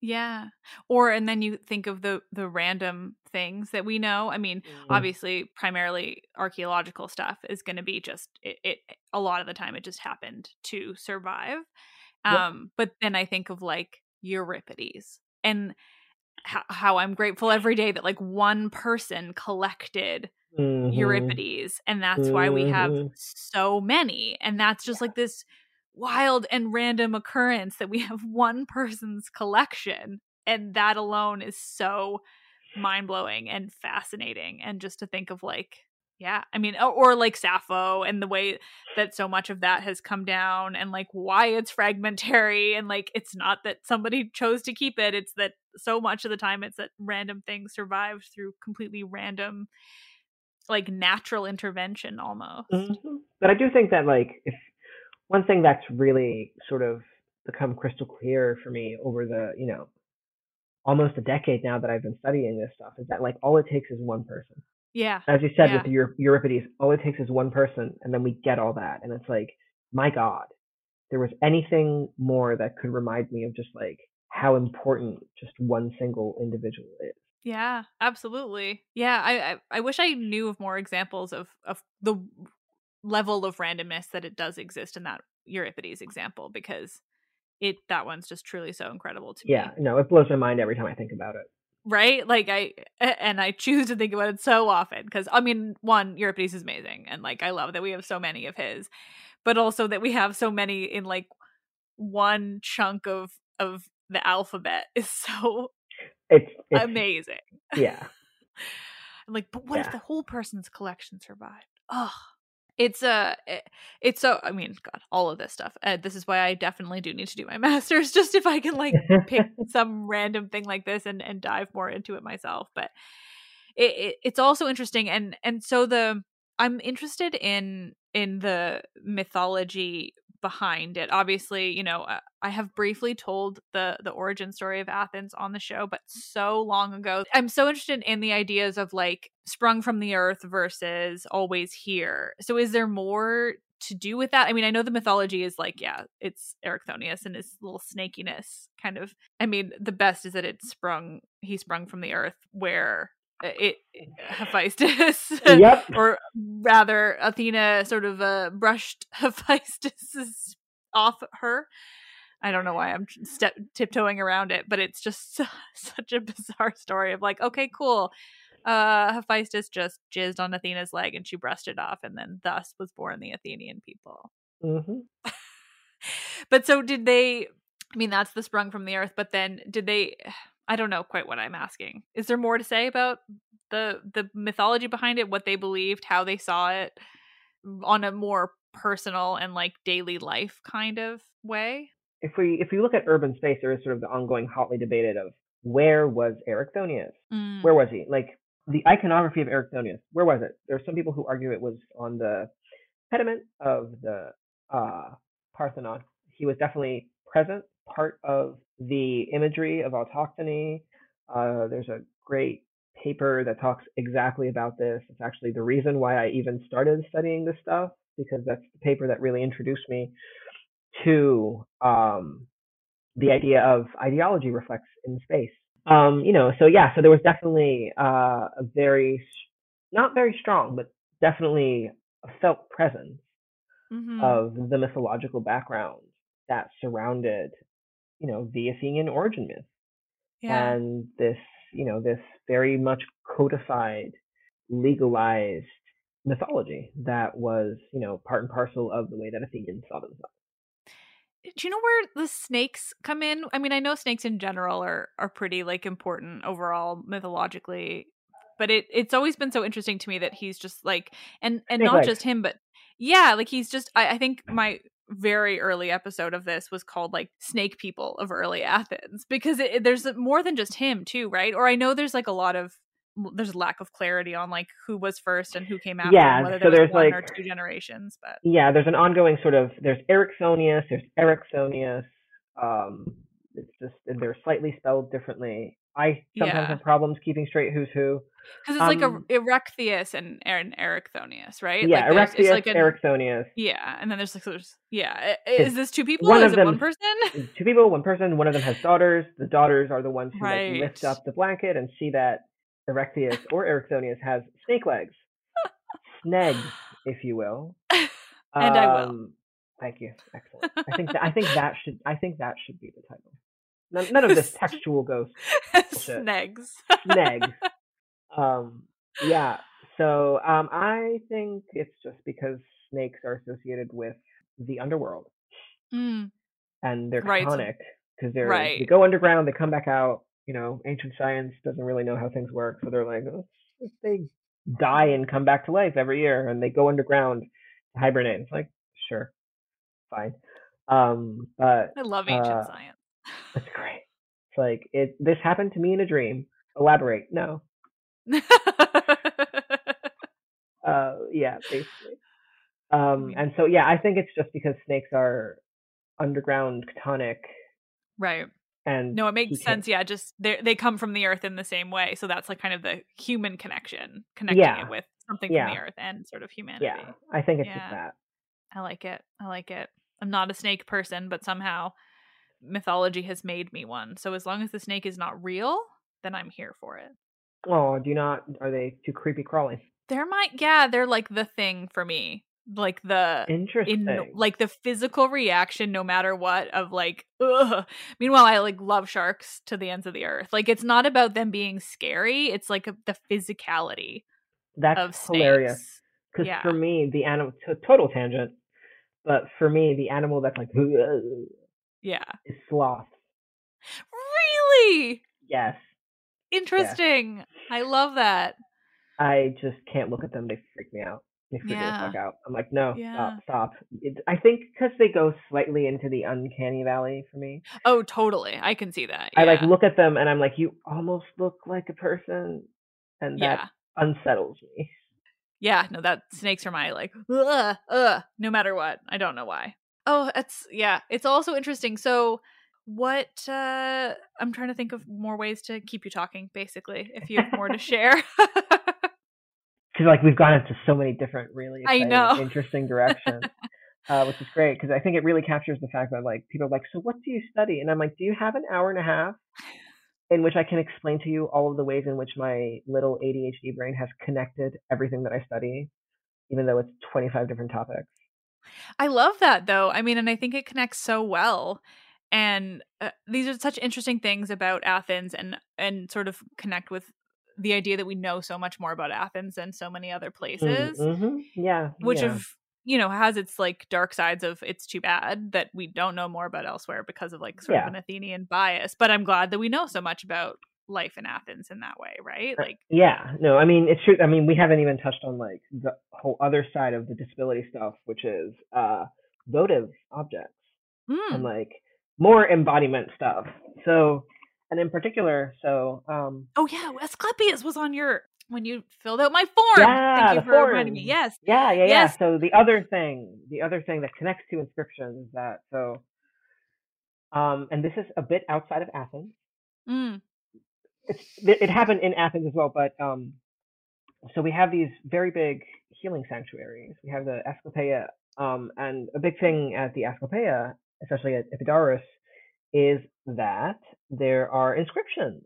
Yeah. Or and then you think of the the random things that we know. I mean, Mm. obviously primarily archaeological stuff is going to be just it, it a lot of the time it just happened to survive. Yep. Um but then I think of like Euripides and how, how I'm grateful every day that like one person collected Mhm. Euripides and that's why we have Mhm. so many and that's just like this wild and random occurrence that we have one person's collection and that alone is so mind-blowing and fascinating and just to think of like yeah i mean or, or like sappho and the way that so much of that has come down and like why it's fragmentary and like it's not that somebody chose to keep it it's that so much of the time it's that random things survived through completely random like natural intervention almost Mhm. But I do think that like if one thing that's really sort of become crystal clear for me over the you know almost a decade now that I've been studying this stuff is that like all it takes is one person. yeah As you said Yeah. with Eur- Euripides, all it takes is one person, and then we get all that, and it's like my God, there was anything more that could remind me of just like how important just one single individual is. Yeah, absolutely. Yeah, I, I I wish I knew of more examples of of the level of randomness that it does exist in that Euripides example because it that one's just truly so incredible to Yeah, me. no, it blows my mind every time I think about it. Right? Like I and I choose to think about it so often cuz I mean, one Euripides is amazing and like I love that we have so many of his, but also that we have so many in like one chunk of of the alphabet is so It's, it's amazing. yeah. I'm like, but what if the whole person's collection survived? Oh, it's a, uh, it's so. I mean, God, all of this stuff. Uh, this is why I definitely do need to do my master's, just if I can like pick some random thing like this and and dive more into it myself. But it, it it's also interesting, and and so the I'm interested in in the mythology behind it. Obviously, you know, I have briefly told the the origin story of Athens on the show, but so long ago. I'm so interested in the ideas of like sprung from the earth versus always here. So is there more to do with that? I mean, I know the mythology is like, yeah, it's Erichthonius and his little snakiness kind of. I mean, the best is that it sprung he sprung from the earth where uh, it Hephaestus yep. or rather Athena sort of uh, brushed Hephaestus off her. I don't know why I'm step- tiptoeing around it, but it's just su- such a bizarre story of like, okay, cool. Uh, Hephaestus just jizzed on Athena's leg and she brushed it off, and then thus was born the Athenian people. hmm But so did they? I mean, that's the sprung from the earth. But then did they? I don't know quite what I'm asking. Is there more to say about the the mythology behind it? What they believed, how they saw it, on a more personal and like daily life kind of way? If we if we look at urban space, there is sort of the ongoing hotly debated of where was Erichthonius? Mm, Where was he? Like the iconography of Erichthonius, where was it? There are some people who argue it was on the pediment of the uh, Parthenon. He was definitely present, part of the imagery of autochthony. Uh, there's a great paper that talks exactly about this. It's actually the reason why I even started studying this stuff because that's the paper that really introduced me to um, the idea of ideology reflects in space. Um, you know, so yeah, so there was definitely uh, a very, not very strong, but definitely a felt presence Mhm. of the mythological background that surrounded, you know, the Athenian origin myth yeah. and this, you know, this very much codified, legalized mythology that was, you know, part and parcel of the way that Athenians saw themselves. Eh, do you know where the snakes come in? I mean, I know snakes in general are are pretty like important overall mythologically, but it it's always been so interesting to me that he's just like and and Snake not legs. just him, but yeah, like he's just I, I think my very early episode of this was called like snake people of early athens because it, it- there's more than just him too right or i know there's like a lot of there's a lack of clarity on like who was first and who came after Yeah, whether so there was there's, one like- or two generations but Yeah, there's an ongoing sort of there's Erichthonius, there's Erichthonius. Um, it's just they're slightly spelled differently. I sometimes Yeah. have problems keeping straight who's who. Because it's like a Um, Erechtheus and and Erichthonius, right? Yeah, like it's like an-. Yeah, and then there's like there's yeah. Is this two people? one Is of it one person? Two people, one person. One of them has daughters. The daughters are the ones who like, lift up the blanket and see that Erechtheus or Erichthonius has snake legs, snegs, if you will. And I will. Um, Thank you. Excellent. I think that, I think that should I think that should be the title. None, none of this textual ghost bullshit. Snegs. Um, yeah. So um, I think it's just because snakes are associated with the underworld Mm, and they're Right, iconic because they're they go underground, they come back out. You know, ancient science doesn't really know how things work, so they're like, "Oh, they die and come back to life every year, and they go underground to hibernate. It's like, sure, fine. Um, but I love ancient Uh, science. It's great. It's like it. This happened to me in a dream. Elaborate. No. Uh, yeah, basically. Um, and so yeah, I think it's just because snakes are underground chthonic right. and No, it makes sense. Yeah, just they they come from the earth in the same way, so that's like kind of the human connection, connecting Yeah. it with something Yeah. from the earth and sort of humanity. Yeah, I think it's Yeah. just that. I like it. I like it. I'm not a snake person, but somehow mythology has made me one. So as long as the snake is not real, then I'm here for it. Oh, do not? Are they too creepy crawly? They're my yeah, they're like the thing for me. Like the Interesting. in like the physical reaction no matter what of like ugh. Meanwhile, I like love sharks to the ends of the earth. Like it's not about them being scary, it's like a, the physicality That's hilarious. Because Yeah. for me, the animal to total tangent, but for me, the animal that's like is Yeah. sloth. Really? Yes, Interesting. I love that. I just can't look at them. They freak me out. They freak me the fuck out. I'm like, no, Yeah. stop, stop. It, I think because they go slightly into the uncanny valley for me. Oh, totally. I can see that. I like look at them and I'm like, you almost look like a person, and that Yeah. unsettles me. Yeah, no, that snakes are my like ugh, ugh, no matter what. I don't know why. Oh, it's yeah. It's also interesting. So what uh I'm trying to think of more ways to keep you talking, basically, if you have more to share. Because like we've gone into so many different, really I know. interesting directions. Uh, which is great because I think it really captures the fact that like people are like, so what do you study? And I'm like, do you have an hour and a half in which I can explain to you all of the ways in which my little ADHD brain has connected everything that I study, even though it's 25 different topics. I love that though. I mean, and I think it connects so well. And uh, these are such interesting things about Athens and and sort of connect with the idea that we know so much more about Athens than so many other places. Mm-hmm. Yeah. which yeah. of you know has its like dark sides of it's too bad that we don't know more about elsewhere because of like sort Yeah. of an athenian bias but i'm glad that we know so much about life in athens in that way right Uh, like Yeah, no, I mean it's true. I mean we haven't even touched on like the whole other side of the disability stuff, which is uh votive objects mm, and like more embodiment stuff. So, and in particular, so um oh yeah asclepius was on your when you filled out my form Yeah, thank you the for reminding me form. yes yeah, yeah, yeah. So the other thing, the other thing that connects to inscriptions is that so um and this is a bit outside of Athens. mm, it happened in Athens as well, but um, so we have these very big healing sanctuaries. We have the Asclepiad, um, and a big thing at the Asclepiad, especially at Epidaurus, is that there are inscriptions,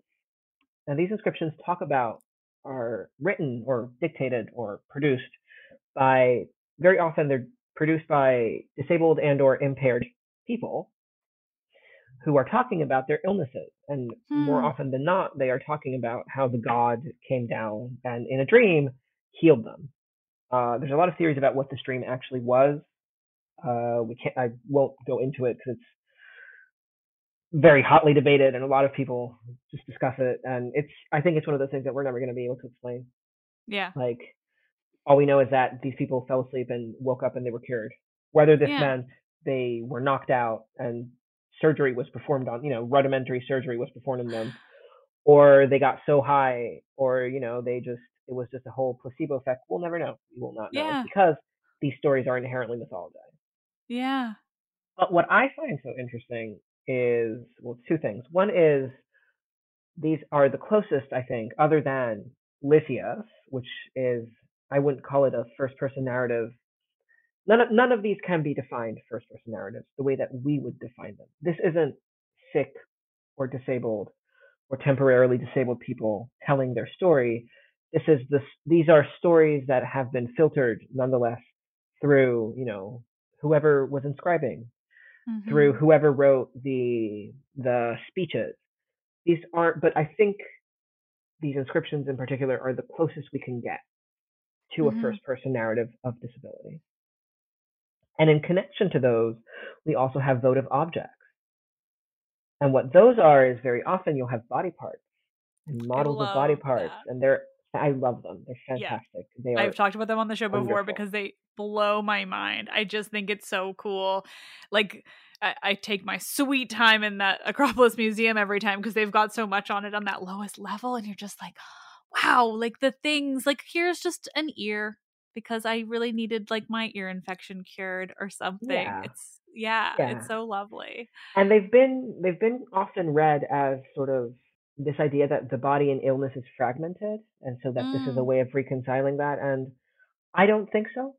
and these inscriptions talk about are written or dictated or produced by very often they're produced by disabled and or impaired people who are talking about their illnesses and hmm. more often than not they are talking about how the god came down and in a dream healed them. Uh, there's a lot of theories about what this dream actually was. Uh, we can't i won't go into it because it's very hotly debated and a lot of people just discuss it and it's i think it's one of those things that we're never going to be able to explain. Yeah. Like all we know is that these people fell asleep and woke up and they were cured. Whether this yeah. meant they were knocked out and surgery was performed on, you know, rudimentary surgery was performed on them, or they got so high, or you know, they just it was just a whole placebo effect. We'll never know. We will not know yeah. because these stories are inherently mythologized. Yeah. But what I find so interesting is well, two things. One is these are the closest, I think, other than Lysias, which is I wouldn't call it a first person narrative None of, none of these can be defined first person narratives the way that we would define them. This isn't sick or disabled or temporarily disabled people telling their story. This is this, these are stories that have been filtered nonetheless through, you know, whoever was inscribing, mm-hmm. through whoever wrote the, the speeches. These aren't, but I think these inscriptions in particular are the closest we can get to mm-hmm. a first person narrative of disability. And in connection to those, we also have votive objects. And what those are is very often you'll have body parts and models of body parts, that. and they're I love them. They're fantastic. Yeah. They I've talked about them on the show before because they blow my mind. I just think it's so cool. Like I, I take my sweet time in that Acropolis Museum every time because they've got so much on it on that lowest level, and you're just like, wow, like the things. Like here's just an ear because I really needed like my ear infection cured or something. Yeah. It's yeah, yeah, it's so lovely. And they've been they've been often read as sort of this idea that the body and illness is fragmented and so that mm. this is a mm. way of reconciling that and I don't think so.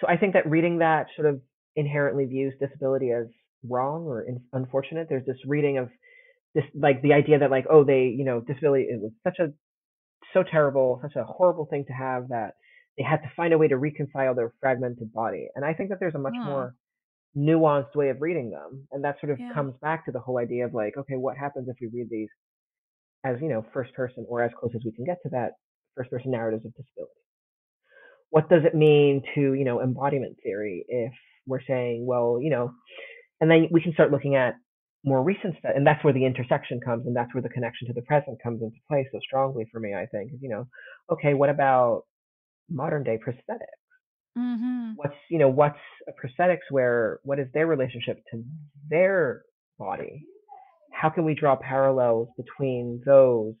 So I think that reading that sort of inherently views disability as wrong or in, unfortunate. There's this reading of this like the idea that like oh they you know disability it was such a so terrible such a horrible thing to have that they had to find a way to reconcile their fragmented body. And I think that there's a much more nuanced way of reading them. And that sort of yeah. comes back to the whole idea of like, okay, what happens if we read these as, you know, first person or as close as we can get to that first person narratives of disability? What does it mean to, you know, embodiment theory if we're saying, well, you know, and then we can start looking at more recent stuff, and that's where the intersection comes, and that's where the connection to the present comes into play so strongly for me. I think, you know, okay, what about modern day prosthetics. Mm-hmm. What's you know what's a prosthetics where what is their relationship to their body? How can we draw parallels between those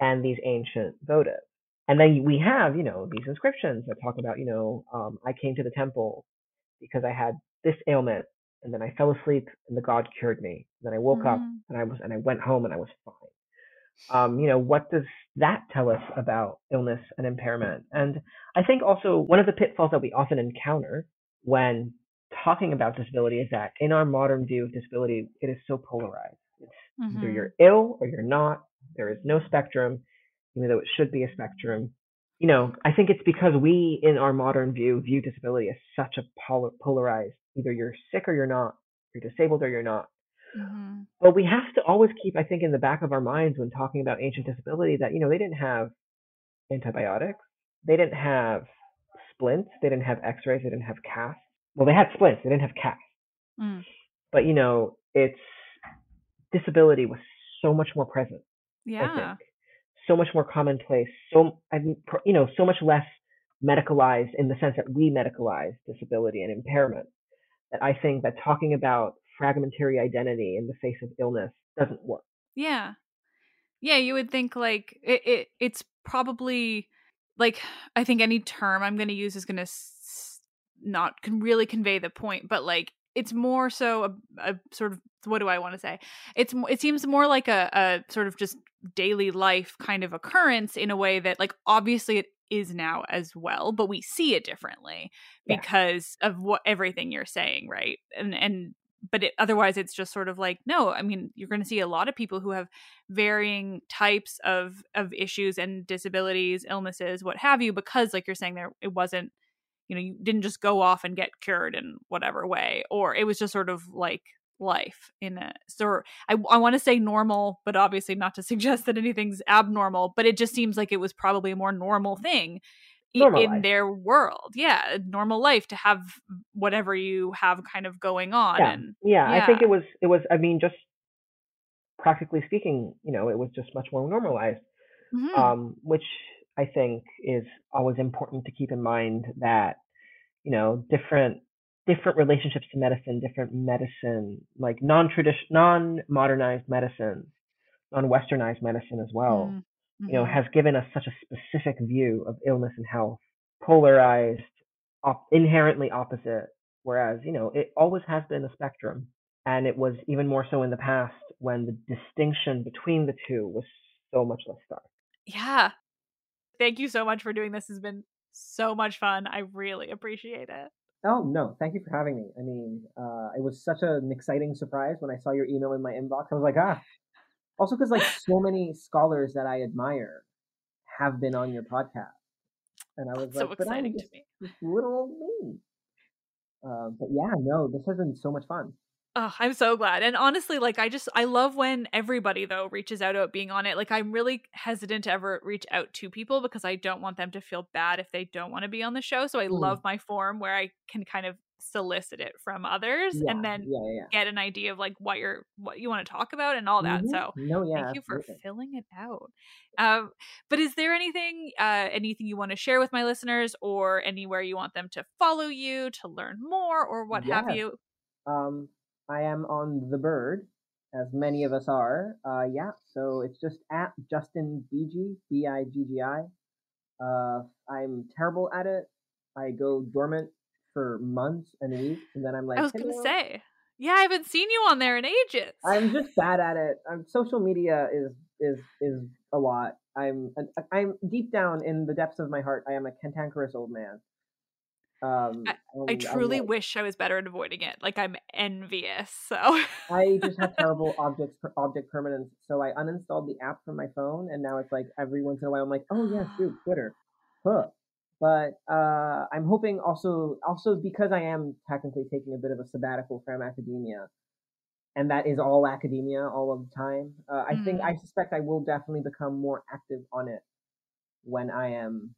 and these ancient votives? And then we have you know these inscriptions that talk about you know um, I came to the temple because I had this ailment and then I fell asleep and the God cured me. And then I woke mm-hmm. up and I was and I went home and I was fine um, you know, what does that tell us about illness and impairment? And I think also one of the pitfalls that we often encounter when talking about disability is that in our modern view of disability, it is so polarized. It's mm-hmm. either you're ill or you're not. There is no spectrum, even though it should be a spectrum. You know, I think it's because we, in our modern view, view disability as such a polar- polarized. Either you're sick or you're not. You're disabled or you're not. Mm-hmm. But we have to always keep, I think, in the back of our minds when talking about ancient disability that, you know, they didn't have antibiotics. They didn't have splints. They didn't have x-rays. They didn't have casts. Well, they had splints. They didn't have casts. Mm. But, you know, it's disability was so much more present. Yeah. So much more commonplace. So, I mean, you know, so much less medicalized in the sense that we medicalize disability and impairment. That I think that talking about fragmentary identity in the face of illness doesn't work. Yeah. Yeah, you would think like it, it it's probably like I think any term I'm going to use is going to s- not can really convey the point, but like it's more so a, a, sort of what do I want to say? It's it seems more like a, a sort of just daily life kind of occurrence in a way that like obviously it is now as well, but we see it differently Yeah. because of what everything you're saying, right? And and but it, otherwise it's just sort of like no i mean you're going to see a lot of people who have varying types of of issues and disabilities illnesses what have you because like you're saying there it wasn't you know you didn't just go off and get cured in whatever way or it was just sort of like life in a so i, I want to say normal but obviously not to suggest that anything's abnormal but it just seems like it was probably a more normal thing Normal in life. their world yeah normal life to have whatever you have kind of going on yeah, and yeah, I think it was it was. I mean, just practically speaking, you know, it was just much more normalized. Mhm. um, which I think is always important to keep in mind that you know different different relationships to medicine, different medicine, like non-tradition, non-modernized medicine, non-westernized medicine as well, Mm, you know, mhm. has given us such a specific view of illness and health, polarized, op- inherently opposite. Whereas you know it always has been a spectrum, and it was even more so in the past when the distinction between the two was so much less stark. yeah thank you so much for doing this It's been so much fun i really appreciate it Oh no, thank you for having me. I mean, uh, it was such an exciting surprise when I saw your email in my inbox. I was like, ah. Also, because like so many scholars that I admire have been on your podcast, and I was so like, but I'm exciting to just me little old me. Uh, but yeah, no, this has been so much fun. Oh, I'm so glad. And honestly, like I just I love when everybody though reaches out about being on it. Like I'm really hesitant to ever reach out to people because I don't want them to feel bad if they don't want to be on the show. So I Mm. love my form where I can kind of solicit it from others Yeah, and then yeah, yeah, get an idea of like what you're what you want to talk about and all that. Mhm. So no, yeah, thank you for absolutely. filling it out. Um, but is there anything uh anything you want to share with my listeners or anywhere you want them to follow you to learn more or what have you? Um, I am on the bird, as many of us are. Uh, yeah, so it's just at Justin Biggi, B I G G I. Uh, I'm terrible at it. I go dormant for months and weeks, and then I'm like, I was gonna "Hello." say. Yeah, I haven't seen you on there in ages. I'm just bad at it. I'm, social media is is is a lot. I'm I'm deep down in the depths of my heart. I am a cantankerous old man. Um, I I'm truly like- wish I was better at avoiding it. Like I'm envious. So I just have terrible object object permanence, so I uninstalled the app from my phone, and now it's like every once in a while I'm like, oh yeah, shoot, Twitter, huh. But uh, I'm hoping also also because I am technically taking a bit of a sabbatical from academia, and that is all academia all of the time. Uh, I think Mm. I suspect I will definitely become more active on it when I am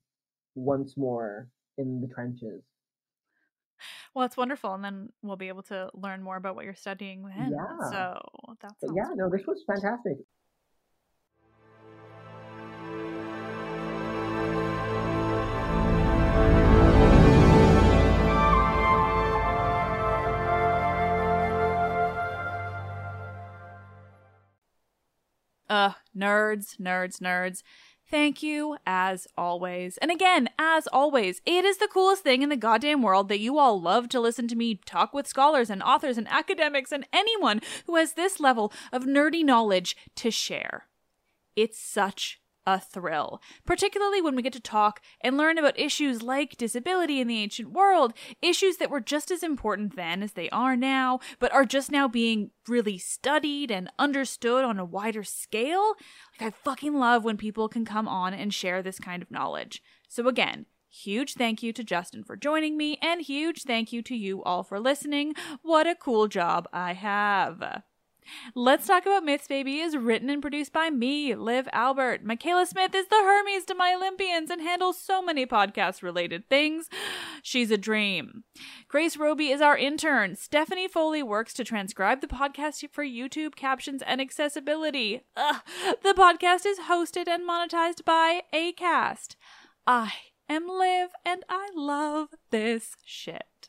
once more in the trenches. well, it's wonderful, and then we'll be able to learn more about what you're studying then. Yeah. So that's yeah, no, this was fantastic. Uh, nerds, nerds, nerds. Thank you, as always. And again, as always, it is the coolest thing in the goddamn world that you all love to listen to me talk with scholars and authors and academics and anyone who has this level of nerdy knowledge to share. It's such a thrill, particularly when we get to talk and learn about issues like disability in the ancient world, issues that were just as important then as they are now, but are just now being really studied and understood on a wider scale. Like, I fucking love when people can come on and share this kind of knowledge. So, again, Huge thank you to Justin for joining me, and huge thank you to you all for listening. What a cool job I have. Let's Talk About Myths, Baby is written and produced by me, Liv Albert. Michaela Smith is the Hermes to my Olympians and handles so many podcast related things. She's a dream. Grace Roby is our intern. Stephanie Foley works to transcribe the podcast for YouTube captions and accessibility. Ugh. The podcast is hosted and monetized by ACAST. I am Liv and I love this shit.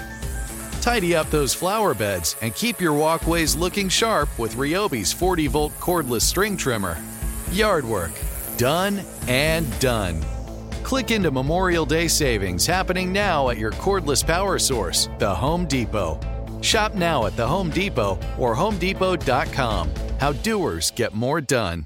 Tidy up those flower beds and keep your walkways looking sharp with Ryobi's 40 volt cordless string trimmer. Yard work, done and done. Click into Memorial Day savings happening now at your cordless power source, the Home Depot. Shop now at the Home Depot or HomeDepot.com. How doers get more done.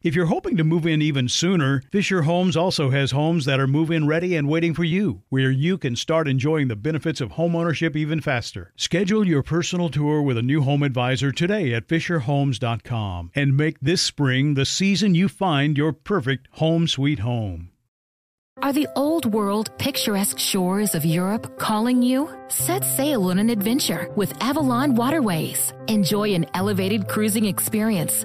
If you're hoping to move in even sooner, Fisher Homes also has homes that are move in ready and waiting for you, where you can start enjoying the benefits of homeownership even faster. Schedule your personal tour with a new home advisor today at FisherHomes.com and make this spring the season you find your perfect home sweet home. Are the old world picturesque shores of Europe calling you? Set sail on an adventure with Avalon Waterways. Enjoy an elevated cruising experience